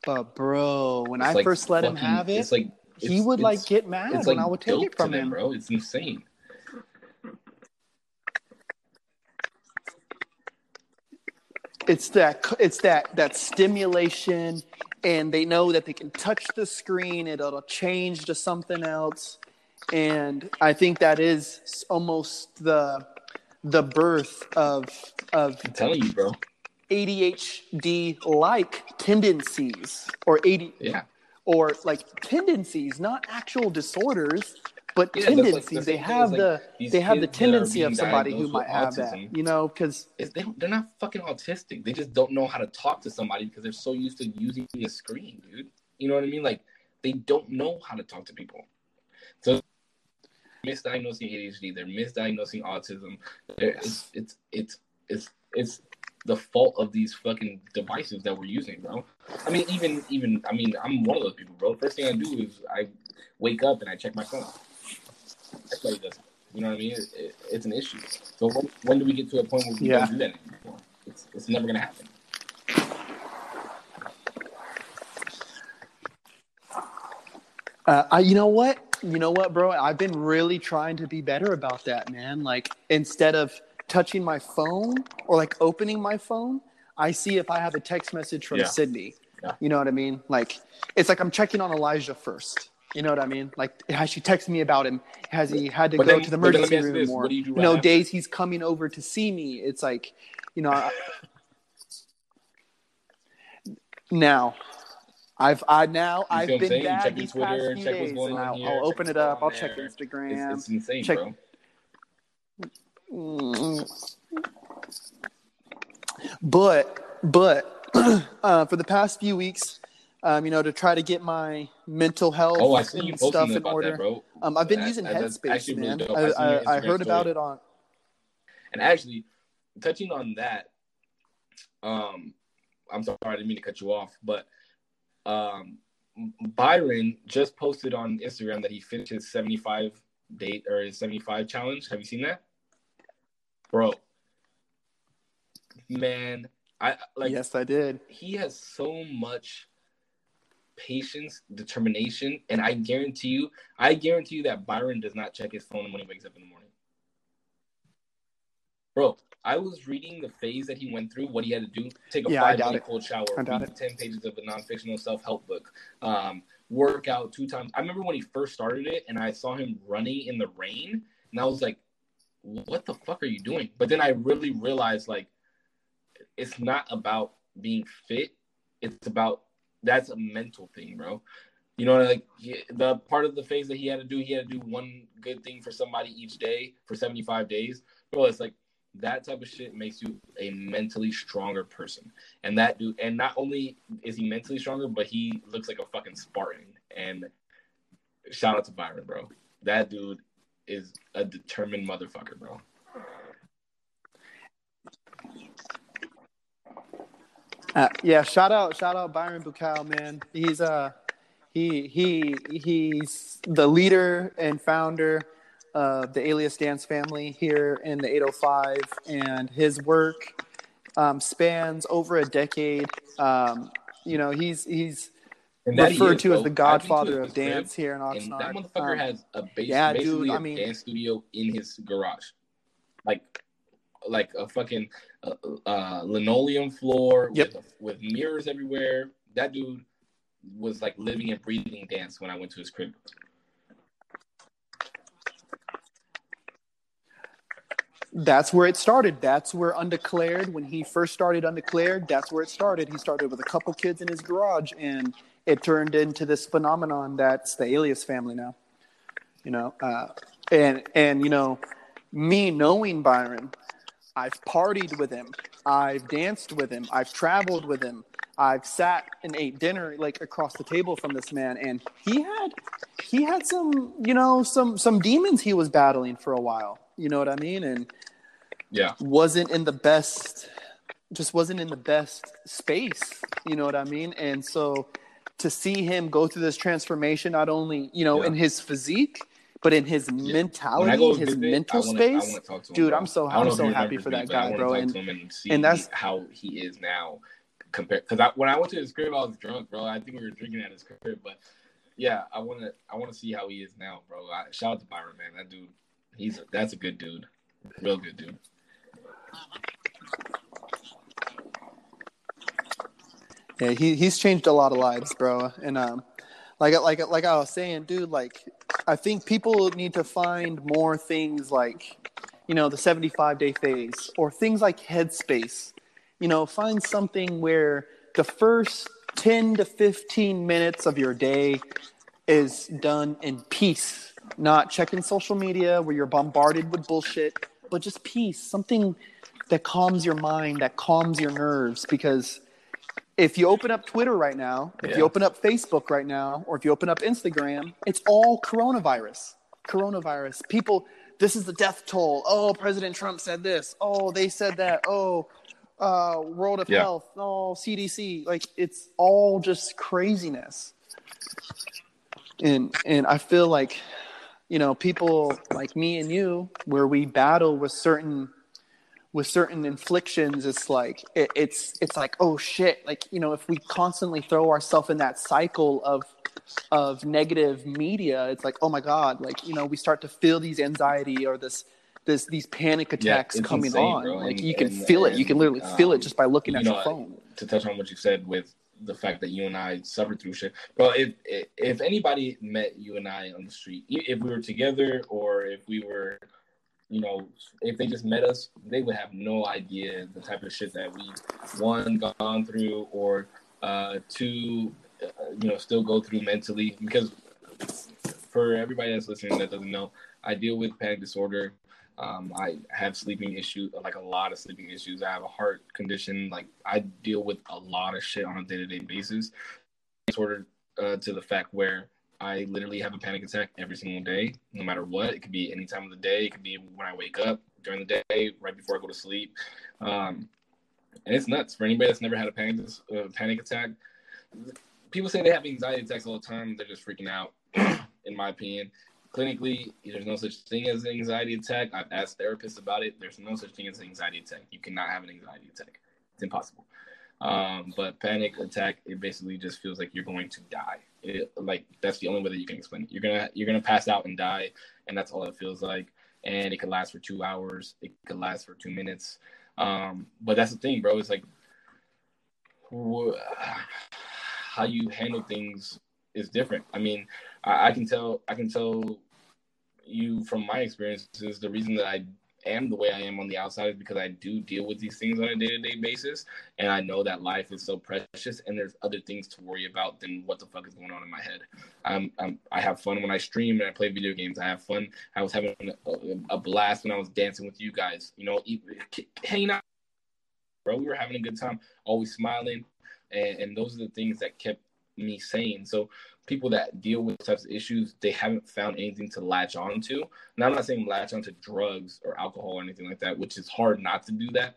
But bro, when It's I like first let him have it, it's like he would like get mad when like I would take it from him. bro. It's insane. It's that it's that that stimulation and they know that they can touch the screen it'll change to something else. And I think that is almost the the birth of of I'm telling you, bro. ADHD like tendencies or AD Yeah. or like tendencies, not actual disorders, but Yeah, like- tendencies. the they have as, the they have the that tendency of somebody who might have that, autism. you know, because they, they're not fucking autistic. They just don't know how to talk to somebody because they're so used to using a screen, dude. You know what I mean? Like they don't know how to talk to people. So misdiagnosing ADHD, they're misdiagnosing autism. They're, it's, it's it's it's it's the fault of these fucking devices that we're using, bro. I mean, even even I mean, I'm one of those people, bro. First thing I do is I wake up and I check my phone. Everybody does. it. You know what I mean? It, it, it's an issue. So when, when do we get to a point where we Yeah. don't do that anymore? It's, it's never gonna happen. Uh, I, you know what? You know what, bro? I've been really trying to be better about that, man. Like instead of touching my phone or like opening my phone, I see if I have a text message from Yeah. Sydney. Yeah. You know what I mean? Like it's like I'm checking on Elijah first. You know what I mean? Like has she texted me about him? Has he had to But go then- to the but then let emergency you room this, or what do you do you know after? days he's coming over to see me? It's like, you know, I, now I've I now I've what I'm been saying? Bad check these Twitter, past few check what's days, going and on I'll, here, I'll open it up. I'll check. Instagram. It's, it's insane, check- bro. But but uh, for the past few weeks, um, you know, to try to get my mental health Oh, I see and you stuff in about order. that, bro. Um, I've been That- using Headspace, actually really man. I, I I, heard about it on. And actually, touching on that, um, I'm sorry, I didn't mean to cut you off, but um, Byron just posted on Instagram that he finished his 75 date or his 75 challenge. Have you seen that, bro? Man, I like. yes, I did. he has so much patience, determination, and I guarantee you, I guarantee you that Byron does not check his phone when he wakes up in the morning. Bro, I was reading the phase that he went through, what he had to do, take a Yeah, five-minute it. cold shower, read ten pages of a non-fictional self-help book, um, work out two times. I remember when he first started it and I saw him running in the rain, and I was like, what the fuck are you doing? But then I really realized like it's not about being fit. It's about that's a mental thing, bro. You know, like he- the part of the phase that he had to do, he had to do one good thing for somebody each day for 75 days. Bro, it's like that type of shit makes you a mentally stronger person. And that dude, and not only is he mentally stronger, but he looks like a fucking Spartan. And shout out to Byron, bro. That dude is a determined motherfucker, bro. Uh, yeah, shout out, shout out Byron Bukal, man. He's uh he he he's the leader and founder of the Alias Dance family here in the 805, and his work um, spans over a decade. Um, you know, he's he's referred is, to as the I've been to godfather of dance here in And that motherfucker Um, has a base, yeah, dude, basically I a mean- dance studio in his garage, like like a fucking uh, uh, linoleum floor Yep. with with mirrors everywhere. That dude was like living and breathing dance when I went to his crib. That's where it started. That's where Undeclared, when he first started Undeclared, that's where it started. He started with a couple kids in his garage, and it turned into this phenomenon that's the Alias family now. You know, uh, and and you know, me knowing Byron, I've partied with him, I've danced with him, I've traveled with him, I've sat and ate dinner like across the table from this man, and he had he had some you know some some demons he was battling for a while. You know what I mean? And Yeah, wasn't in the best just wasn't in the best space you know what i mean and so to see him go through this transformation not only you know Yeah. in his physique but in his I mentality his visit, mental wanna- space to him, dude. I'm so- I'm so happy for that guy, bro, and- and and that's- how he is now compared. Because I, when I went to his crib, I was drunk, bro. I think we were drinking at his crib, but yeah, I want to I want to see how he is now, bro. I, shout out to Byron, man. That dude, he's that's a good dude, real good dude. yeah he, he's changed a lot of lives bro and um like like like i was saying dude like i think people need to find more things like you know the 75 day phase or things like headspace. You know find something where the first 10 to 15 minutes of your day is done in peace. Not checking social media where you're bombarded with bullshit but just peace something that calms your mind that calms your nerves because if you open up twitter right now if Yeah. you open up facebook right now or if you open up instagram it's all coronavirus. Coronavirus. People this is the death toll. Oh president trump said this. Oh they said that. Oh uh, world of Yeah. health. Oh cdc like it's all just craziness. And and i feel like you know people like me and you where we battle with certain with certain inflictions it's like it, it's it's like oh shit. Like you know if we constantly throw ourselves in that cycle of of negative media it's like oh my god. Like you know we start to feel these anxiety or this this these panic attacks it's coming insane, on. bro. like And- you can and- feel it. You can literally feel it um, just by looking you at know, your phone. to touch on what you said with the fact that you and I suffered through shit. Bro, if if anybody met you and I on the street, if we were together or if we were, you know, if they just met us, they would have no idea the type of shit that we one gone through or uh, two, uh, you know, still go through mentally. Because for everybody that's listening that doesn't know, I deal with panic disorder. Um, I have sleeping issues, like a lot of sleeping issues. I have a heart condition. Like I deal with a lot of shit on a day to day basis. Disorder uh, to the fact where I literally have a panic attack every single day, no matter what. It could be any time of the day. It could be when I wake up during the day, right before I go to sleep. Um, and it's nuts for anybody that's never had a panic uh, panic attack. People say they have anxiety attacks all the time. They're just freaking out, in my opinion clinically, there's no such thing as an anxiety attack. I've asked therapists about it. There's no such thing as an anxiety attack. You cannot have an anxiety attack. It's impossible. Um, but panic attack, it basically just feels like you're going to die. It, like that's the only way that you can explain it. You're gonna you're gonna pass out and die, and that's all it feels like. And it could last for two hours. It could last for two minutes. Um, but that's the thing, bro. It's like wh- how you handle things is different. I mean, I, I can tell I can tell you from my experiences the reason that I am the way I am on the outside is because I do deal with these things on a day to day basis, and I know that life is so precious, and there's other things to worry about than what the fuck is going on in my head. I'm, I'm I have fun when I stream and I play video games. I have fun. I was having a, a blast when I was dancing with you guys. You know, hanging out, bro. We were having a good time, always smiling, and, and those are the things that kept me sane. So people that deal with types of issues, they haven't found anything to latch on to. Now I'm not saying latch onto drugs or alcohol or anything like that, which is hard not to do that.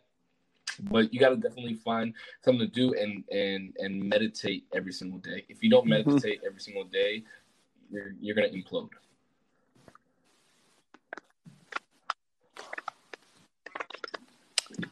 but you got to definitely find something to do and and and meditate every single day. If you don't Mhm. meditate every single day, you're you're gonna implode.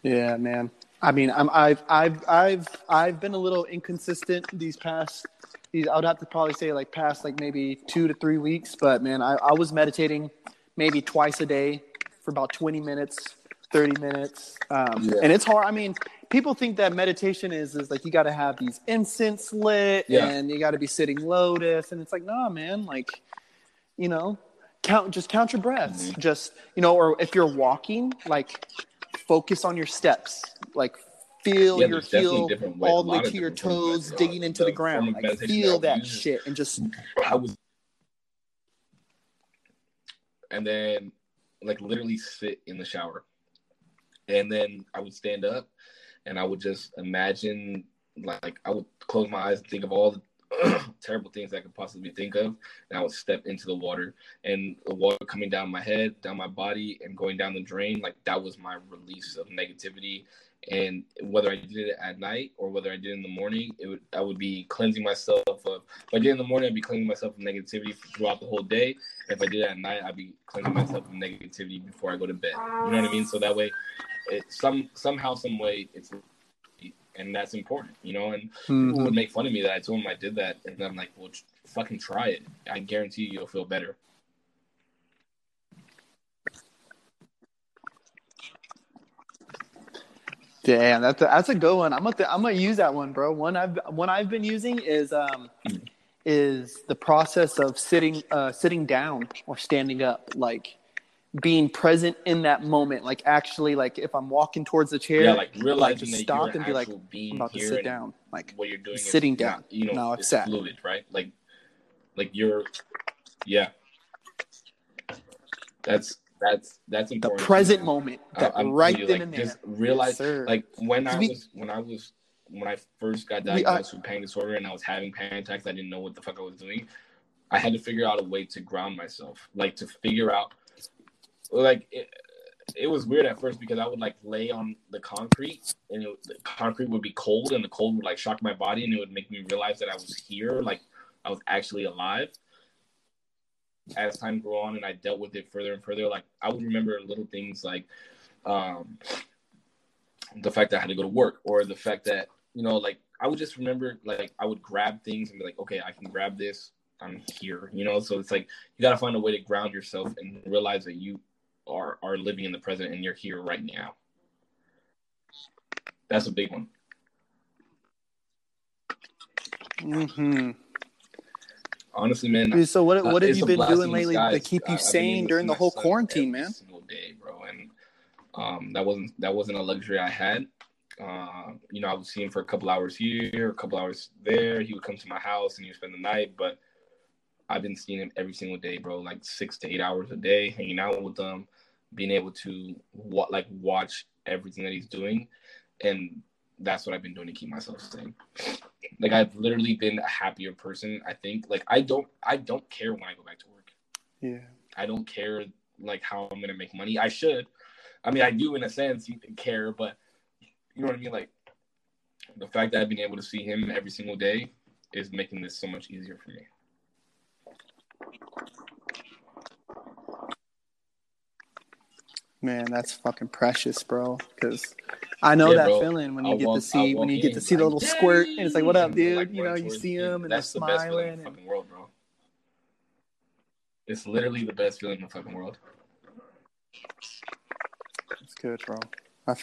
Yeah, man. I mean, I'm, I've, I've, I've, I've been a little inconsistent these past. These, I would have to probably say like past like maybe two to three weeks. But man, I, I was meditating maybe twice a day for about 20 minutes, 30 minutes, um, Yeah. and it's hard. I mean, people think that meditation is is like you got to have these incense lit Yeah. and you got to be sitting lotus, and it's like, nah, man, like, you know, count just count your breaths, Mhm. just you know, or if you're walking, like focus on your steps like feel Yeah, your heel all the way to your different forms of toes meditation. digging into the, uh, The ground form like feel that use shit and just I was, and then like literally sit in the shower, and then I would stand up, and I would just imagine like I would close my eyes and think of all the terrible things I could possibly think of, and I would step into the water, and the water coming down my head, down my body, and going down the drain. Like that was my release of negativity. And whether I did it at night or whether I did it in the morning, it would I would be cleansing myself of if I did it in the morning, I'd be cleansing myself of negativity throughout the whole day. If I did it at night, I'd be cleansing myself of negativity before I go to bed. You know what I mean? So that way, it some somehow, some way, it's and that's important, you know. And people would mm-hmm. make fun of me that I told them I did that, and I'm like, well, fucking try it. I guarantee you, you'll feel better. Damn, that's a, that's a good one. I'm gonna th- I'm gonna use that one, bro. One I've one I've been using is um is the process of sitting uh sitting down or standing up, like being present in that moment. Like actually, like if I'm walking towards the chair, Yeah, like realizing just that stop and be like, I'm about to sit down. Like what you're doing Sitting not- down. you know, No, it's sat. fluid, right? Like, like you're, yeah. That's that's that's important. the present moment, that I'm right then like, and there. Just realize, sir. like when I We- was when I was when I first got We- I- diagnosed with panic disorder and I was having panic attacks, I didn't know what the fuck I was doing. I had to figure out a way to ground myself, like to figure out, like it, it was weird at first because I would like lay on the concrete and it, the concrete would be cold and the cold would like shock my body and it would make me realize that I was here, like I was actually alive. As time grew on and I dealt with it further and further, like I would remember little things like um, the fact that I had to go to work or the fact that, you know, like I would just remember like I would grab things and be like, okay, I can grab this. I'm here, you know. So it's like you got to find a way to ground yourself and realize that you are are living in the present and you're here right now. That's a big one. hmm Honestly, man. Dude, so what uh, what have you been doing in lately to keep you I've sane during the whole quarantine, man? Single day, bro, and um, that wasn't that wasn't a luxury I had. Uh, you know, I would see him for a couple hours here, a couple hours there. He would come to my house and he would spend the night. But I've been seeing him every single day, bro, like six to eight hours a day, hanging out with him, being able to wa- like watch everything that he's doing, and that's what I've been doing to keep myself sane. Like I've literally been a happier person. I think like I don't I don't care when I go back to work. Yeah. I don't care like how I'm gonna make money. I should. I mean, I do in a sense you care, but you know what I mean. Like the fact that I've been able to see him every single day is making this so much easier for me. Man, that's fucking precious, bro. Because I know Yeah, that bro. feeling when you I'll get walk- to see when you get to see the like, little squirt, and it's like, "What up, dude?" Like, you know, you see him and they're That's the best feeling in the fucking world, bro. It's literally the best feeling in the fucking world. it's good, bro. I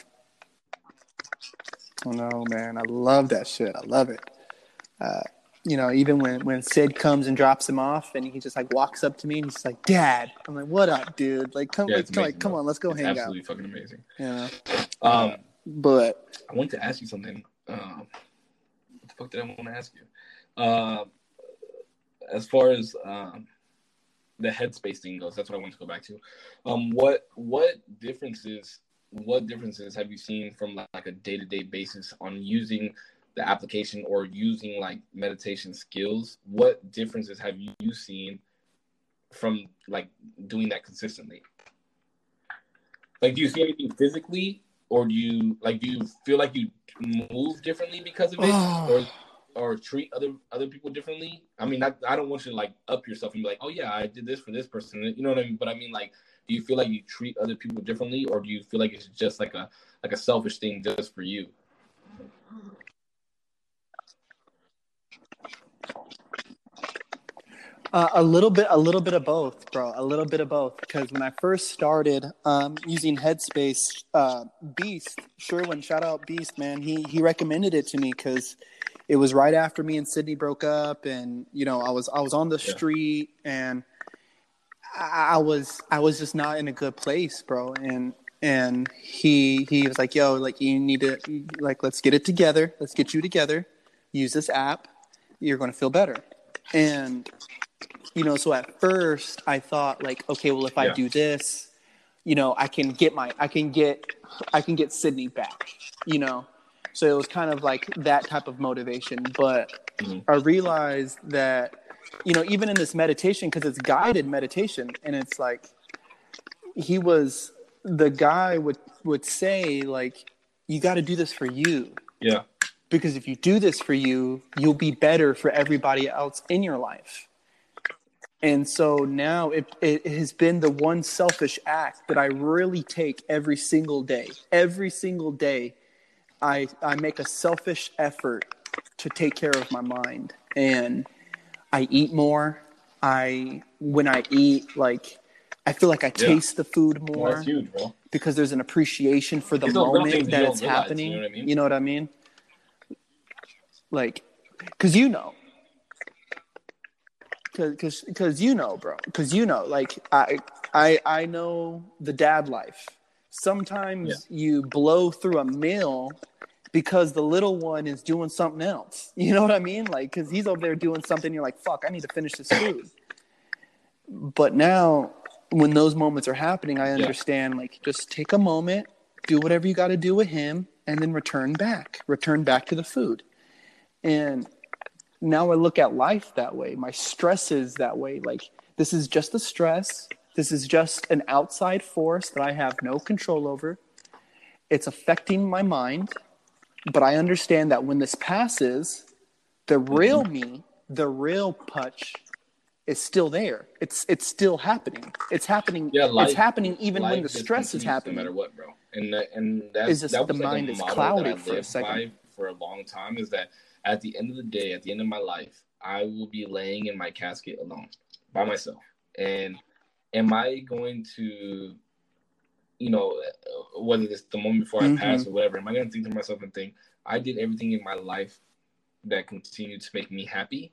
oh no, man, I love that shit. I love it. Uh, you know, even when when Sid comes and drops him off, and he just like walks up to me and he's like, "Dad," I'm like, "What up, dude? Like, come, Yeah, like, come, amazing, like, come bro. on, let's go It's hang out." absolutely fucking amazing. You know, Um, but I wanted to ask you something. Um, what the fuck did I want to ask you? Uh, as far as um, the headspace thing goes, that's what I want to go back to. Um, what what differences what differences have you seen from like a day to day basis on using the application or using like meditation skills? What differences have you seen from like doing that consistently? Like, do you see anything physically or do you like do you feel like you move differently because of it, or or treat other other people differently? I mean, I, I don't want you to like up yourself and be like, oh yeah, I did this for this person. You know what I mean? But I mean, like, do you feel like you treat other people differently, or do you feel like it's just like a like a selfish thing just for you? Uh, a little bit, a little bit of both, bro. A little bit of both. Because when I first started um, using Headspace, uh, Beast Sherwin, shout out Beast, man. He he recommended it to me because it was right after me and Sydney broke up, and you know I was I was on the Yeah. street, and I, I was I was just not in a good place, bro. And and he he was like, "Yo, like you need to like let's get it together. Let's get you together. Use this app. You're going to feel better." And you know, so at first I thought like, okay, well if I Yeah. do this, you know, I can get my I can get I can get Sydney back, you know. So it was kind of like that type of motivation, but Mhm. I realized that you know, even in this meditation because it's guided meditation and it's like he was the guy would would say like you got to do this for you Yeah, because if you do this for you, you'll be better for everybody else in your life. And so now it, it has been the one selfish act that I really take every single day. Every single day, I, I make a selfish effort to take care of my mind. And I eat more. I, when I eat, like, I feel like I Yeah. taste the food well, more that's huge, bro. because there's an appreciation for the It's those little moment that it's happening. you know what I mean? You know what I mean? Like, cause you know, cause cause, cause you know, bro. Cause you know, like I I I know the dad life. Sometimes you blow through a meal because the little one is doing something else. You know what I mean? Like, cause he's over there doing something. You're like, fuck, I need to finish this food. But now, when those moments are happening, I understand. Like, just take a moment, do whatever you got to do with him, and then return back. Return back to the food. And now I look at life that way. My stress is that way. Like, this is just a stress. This is just an outside force that I have no control over. It's affecting my mind. But I understand that when this passes, the real mm-hmm. me, the real Putch, is still there. It's it's still happening. It's happening. Yeah, life- it's happening even when the stress is happening. no matter what, bro. And that, and that's It's just that the like mind is clouded for a second. for a long time. Is that at the end of the day, at the end of my life, I will be laying in my casket alone by myself. And am I going to, you know, whether it's the moment before Mhm. I pass or whatever, am I going to think to myself and think I did everything in my life that continued to make me happy?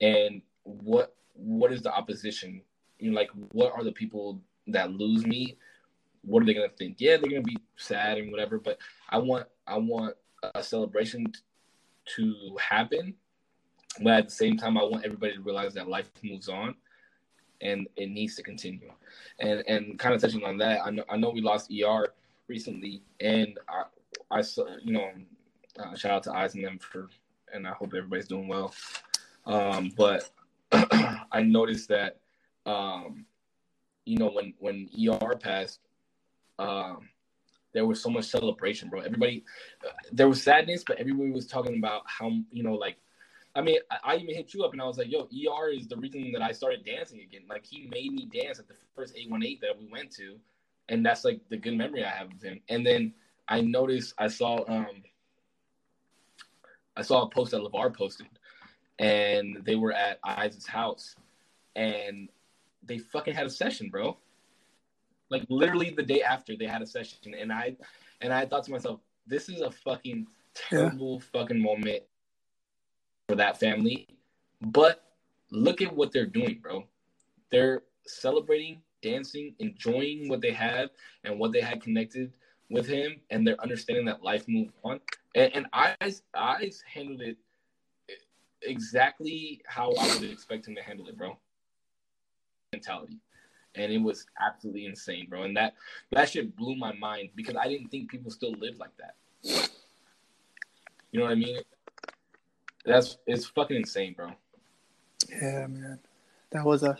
And what what is the opposition? You know, like what are the people that lose me? What are they gonna think? Yeah, they're gonna be sad and whatever, but I want I want a celebration to happen, but at the same time, I want everybody to realize that life moves on, and it needs to continue. And and kind of touching on that, I know I know we lost ER recently, and I I saw you know uh, shout out to Eyes and them for, and I hope everybody's doing well. Um, but I noticed that um, you know when when ER passed, um, there was so much celebration, bro. Everybody, uh, there was sadness, but everybody was talking about how you know like. I mean, I, I even hit you up and I was like, "Yo, ER is the reason that I started dancing again. Like, he made me dance at the first 818 that we went to, and that's like the good memory I have of him." And then I noticed, I saw, um, I saw a post that Levar posted, and they were at Isaac's house, and they fucking had a session, bro. Like literally the day after they had a session, and I, and I thought to myself, this is a fucking terrible fucking moment for that family. But look at what they're doing, bro. They're celebrating, dancing, enjoying what they have and what they had connected with him, and they're understanding that life moved on. And, and eyes, eyes handled it exactly how I would expect him to handle it, bro. Mentality. And it was absolutely insane, bro. And that that shit blew my mind because I didn't think people still lived like that. You know what I mean? That's it's fucking insane, bro. Yeah, man. That was a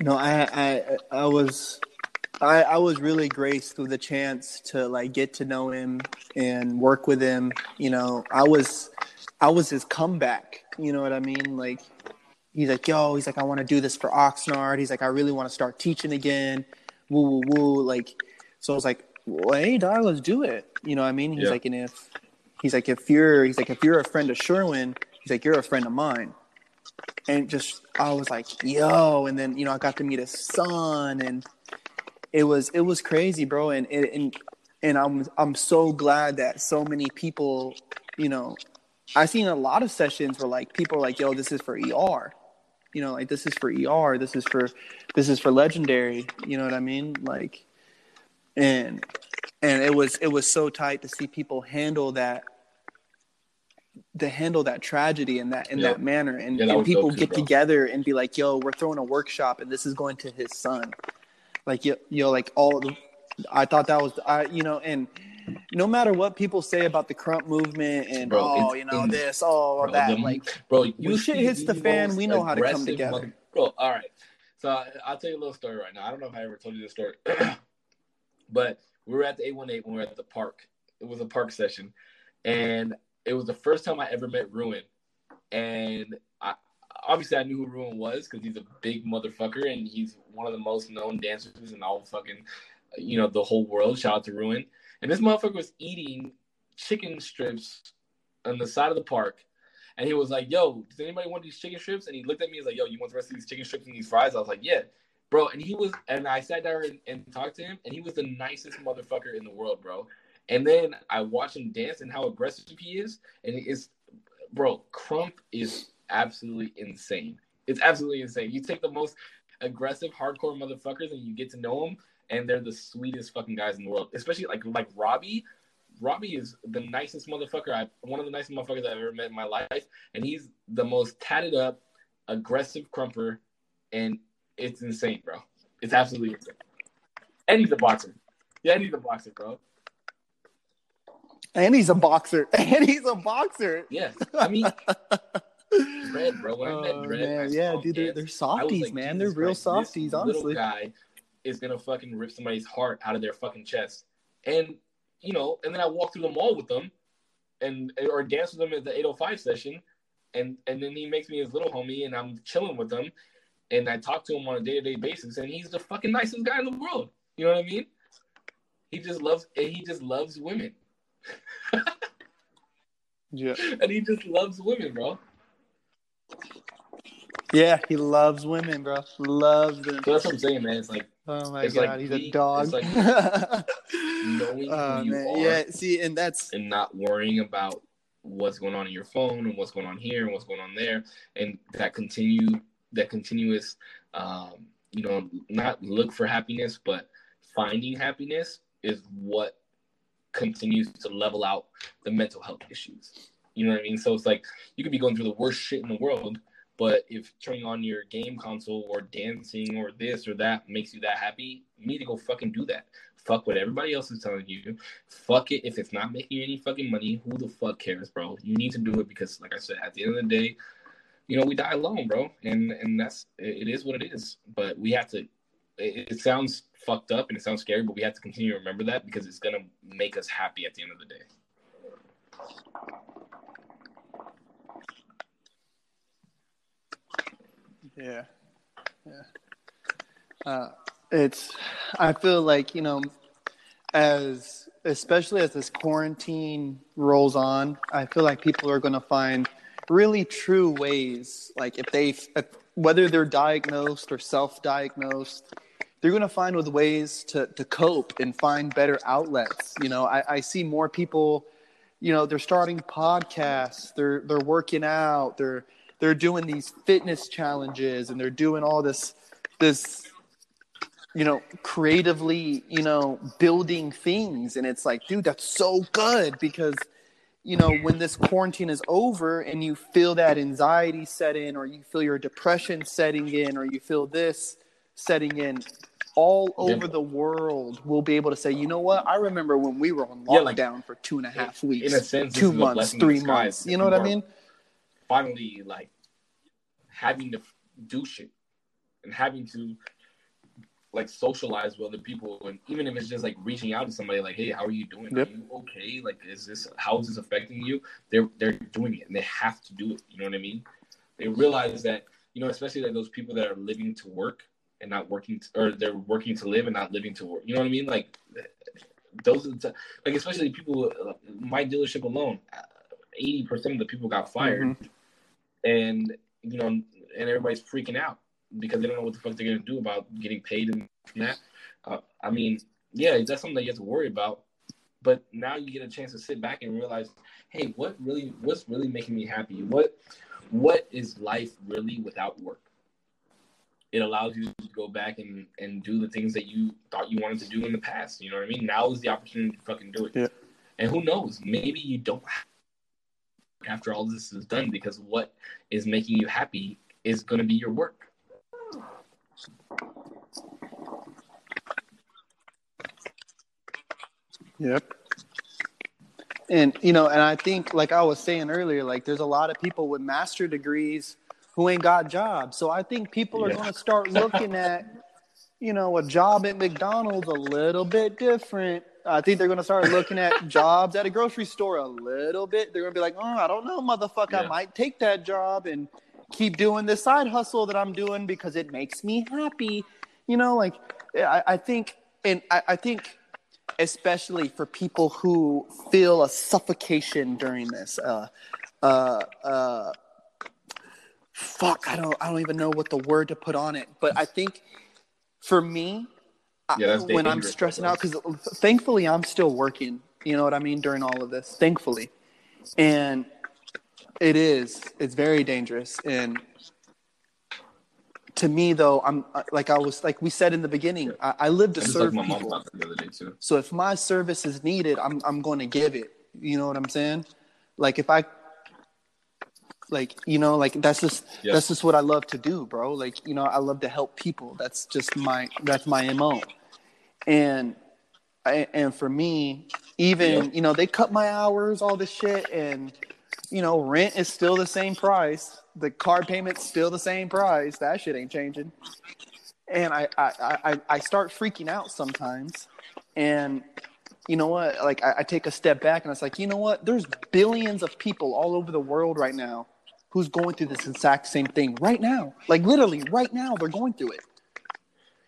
No, I I I was I I was really graced with the chance to like get to know him and work with him. You know, I was I was his comeback. You know what I mean? Like he's like, yo, he's like, I want to do this for Oxnard. He's like, I really want to start teaching again. Woo woo woo. Like, so I was like, well, hey, dog, let's do it. You know what I mean? He's Yeah. like, and if he's like, if you're, he's like, if you're a friend of Sherwin, he's like, you're a friend of mine. And just, I was like, yo, and then you know, I got to meet his son, and it was, it was crazy, bro. And and and, and I'm, I'm so glad that so many people, you know, I've seen a lot of sessions where like people are like, yo, this is for ER. You know, like this is for ER, this is for this is for legendary. You know what I mean? Like and and it was it was so tight to see people handle that to handle that tragedy in that in Yeah. that manner and, Yeah, that and people get bro. together and be like yo we're throwing a workshop and this is going to his son like yo, yo like all the, i thought that was i you know and no matter what people say about the krump movement and Bro, oh you know this oh Bro, that the- like bro, when you shit hits the the fan, we know how to come together. mother- bro, all right. So I, I'll tell you a little story right now. I don't know if I ever told you this story, but we were at the 818 when we were at the park. It was a park session, and it was the first time I ever met Ruin. And I, obviously, I knew who Ruin was because he's a big motherfucker and he's one of the most known dancers in all fucking, you know, the whole world. Shout out to Ruin. And this motherfucker was eating chicken strips on the side of the park. And he was like, Yo, does anybody want these chicken strips? And he looked at me, he's like, Yo, you want the rest of these chicken strips and these fries? I was like, Yeah. Bro, and he was, and I sat down and, and talked to him, and he was the nicest motherfucker in the world, bro. And then I watched him dance and how aggressive he is. And it's, bro, Krump is absolutely insane. It's absolutely insane. You take the most aggressive, hardcore motherfuckers and you get to know them, and they're the sweetest fucking guys in the world. Especially like like Robbie. Robbie is the nicest motherfucker I one of the nicest motherfuckers I've ever met in my life, and he's the most tatted up, aggressive krumper, and it's insane, bro. It's absolutely insane. And he's a boxer. Yeah, and he's a boxer, bro. and he's a boxer and he's a boxer Yeah, I mean, Dread, bro. When I met Oh, Dread, man. I yeah dude they're, they're softies like, man they're real Christ, softies little honestly guy is gonna fucking rip somebody's heart out of their fucking chest. And you know, and then I walk through the mall with them, and or dance with them at the 805 session, and and then he makes me his little homie, and I'm chilling with him, and I talk to him on a day to day basis, and he's the fucking nicest guy in the world. You know what I mean? He just loves, and he just loves women, yeah and he just loves women, bro. yeah he loves women bro loves them So that's what I'm saying, man. It's like oh my it's god like he's we- a dog it's like knowing oh who you man. are. yeah see and that's and not worrying about what's going on in your phone and what's going on here and what's going on there and that continue that continuous um you know not look for happiness but finding happiness is what continues to level out the mental health issues. You know what i mean? So it's like you could be going through the worst shit in the world but if turning on your game console or dancing or this or that makes you that happy you need to go fucking do that. Fuck what everybody else is telling you. Fuck it. If it's not making you any fucking money who the fuck cares bro? You need to do it because like i said at the end of the day you know we die alone bro. And and that's it, it is what it is. But we have to it, it sounds fucked up and it sounds scary but we have to continue to remember that because it's gonna make us happy at the end of the day Yeah, yeah. Uh, it's. I feel like you know, as especially as this quarantine rolls on, I feel like people are going to find really true ways. Like if they, if, whether they're diagnosed or self-diagnosed, they're going to find with ways to to cope and find better outlets. You know, I, I see more people. You know, they're starting podcasts. They're they're working out. They're they're doing these fitness challenges and they're doing all this this you know creatively you know building things. And it's like dude that's so good because you know when this quarantine is over and you feel that anxiety set in or you feel your depression setting in or you feel this setting in all Yeah. over the world will be able to say you know what? I remember when we were on Yeah, like, lockdown for two and a half weeks sense, two months three months. You know what i mean finally like having to do shit and having to like socialize with other people. And even if it's just like reaching out to somebody like hey how are you doing? Yep. are you okay? Like is this how is this affecting you? They're they're doing it and they have to do it. You know what i mean? They realize that you know especially like those people that are living to work and not working to, or they're working to live and not living to work. You know what i mean? Like those are the like especially people uh, my dealership alone 80% of the people got fired and you know and everybody's freaking out because they don't know what the fuck they're gonna do about getting paid and that. Uh, I mean, yeah, that's something that you have to worry about. But now you get a chance to sit back and realize, hey, what really, what's really making me happy? What, what is life really without work? It allows you to go back and and do the things that you thought you wanted to do in the past. You know what I mean? Now is the opportunity to fucking do it. Yeah. And who knows? Maybe you don't after all this is done because what is making you happy is going to be your work. Yep. And you know, and I think like I was saying earlier, like there's a lot of people with master degrees who ain't got jobs. So I think people are Yeah. going to start looking at you know, a job at McDonald's a little bit different. I think they're going to start looking at jobs at a grocery store a little bit. They're going to be like, "Oh, I don't know, motherfucker. I might take that job and keep doing this side hustle that I'm doing because it makes me happy." You know, like I, I think, and I, I think especially for people who feel a suffocation during this. Uh, uh, uh, fuck, I don't, I don't even know what the word to put on it. But I think for me, Yeah, that's when I'm stressing out, because thankfully I'm still working. You know what I mean during all of this. Thankfully, and it is, it's very dangerous and to me though i'm like i was like we said in the beginning i, I live to I serve people about the other day too. so if my service is needed, I'm I'm going to give it. You know what I'm saying? Like if I like you know like that's just Yeah. that's just what I love to do, bro. Like you know I love to help people. That's just my that's my mo. And I, and for me, even Yeah. you know they cut my hours, all this shit, and you know rent is still the same price. The car payment's still the same price. That shit ain't changing. And I I I, I start freaking out sometimes, and you know what? Like I, I take a step back and it's like, you know what? There's billions of people all over the world right now who's going through this exact same thing right now. Like literally right now, they're going through it.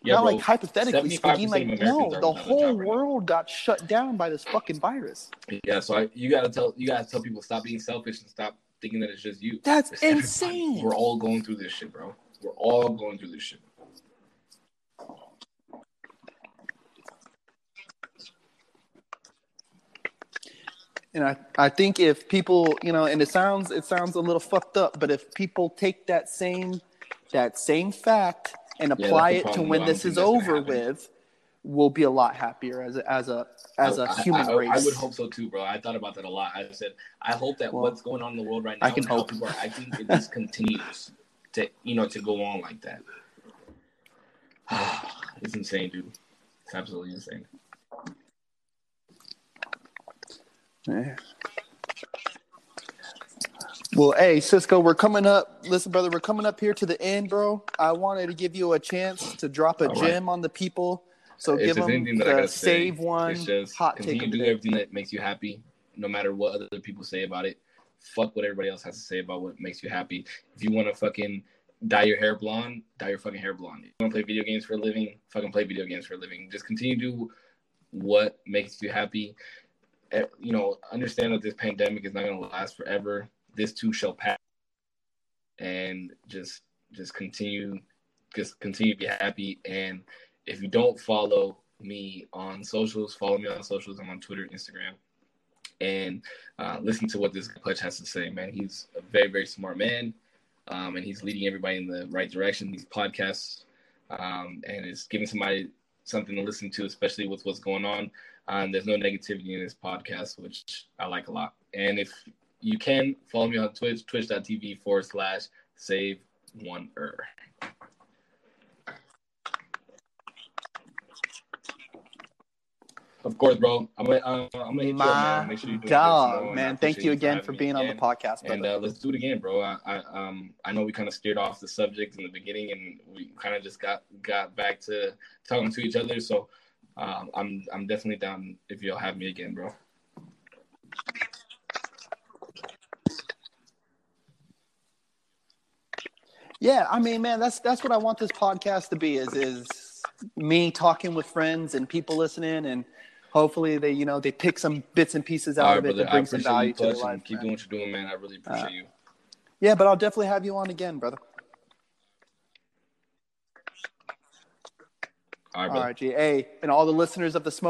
Yeah, Not bro. like hypothetically speaking, like no, the whole job right now. world got shut down by this fucking virus. Yeah, so I, you gotta tell you gotta tell people stop being selfish and stop thinking that it's just you. That's It's everybody. insane. We're all going through this shit, bro. We're all going through this shit. And I, I think if people, you know, and it sounds it sounds a little fucked up, but if people take that same that same fact and apply the it to when. I this is over with, we'll be a lot happier as a as a as oh, a I- I- human I, race. I would hope so too, bro. I thought about that a lot. I said, I hope that Well, what's going on in the world right now, I can hope. people are acting, it just continues to, you know, to go on like that. it's insane, dude. It's absolutely insane. Yeah. Well, hey, Cisco, we're coming up. Listen, brother, we're coming up here to the end, bro. I wanted to give you a chance to drop a All right. gem on the people. So If give them anything that I the gotta say, save one It's just hot take continue to do day. everything that makes you happy, no matter what other people say about it. Fuck what everybody else has to say about what makes you happy. If you want to fucking dye your hair blonde, dye your fucking hair blonde. If you want to play video games for a living, fucking play video games for a living. Just continue to do what makes you happy. Eh, You know, understand that this pandemic is not going to last forever. This too shall pass, and just just continue, just continue to be happy. And if you don't follow me on socials, follow me on socials. I'm on Twitter, Instagram, and uh, listen to what this pledge has to say. Man, he's a very, very smart man, um, and he's leading everybody in the right direction. These podcasts, um, and it's giving somebody something to listen to, especially with what's going on. Um, there's no negativity in this podcast, which I like a lot. And if you can follow me on Twitch, twitch.tv forward slash save one er. Of course, bro. I'm gonna, uh, I'm gonna hit you up, man. Make sure you do dog, man. Thank you again for being on the podcast, And uh, let's do it again, bro. I, I um I know we kind of steered off the subject in the beginning, and we kind of just got got back to talking to each other. So um, I'm I'm definitely down if you'll have me again, bro. Yeah, I mean, man, that's that's what I want this podcast to be is is me talking with friends and people listening and hopefully they, you know, they pick some bits and pieces out right, of it brother. to bring some value to their life. keep man. doing what you're doing, man. I really appreciate Uh, you. Yeah, but I'll definitely have you on again, brother. All right, brother. and all the listeners of the Smoke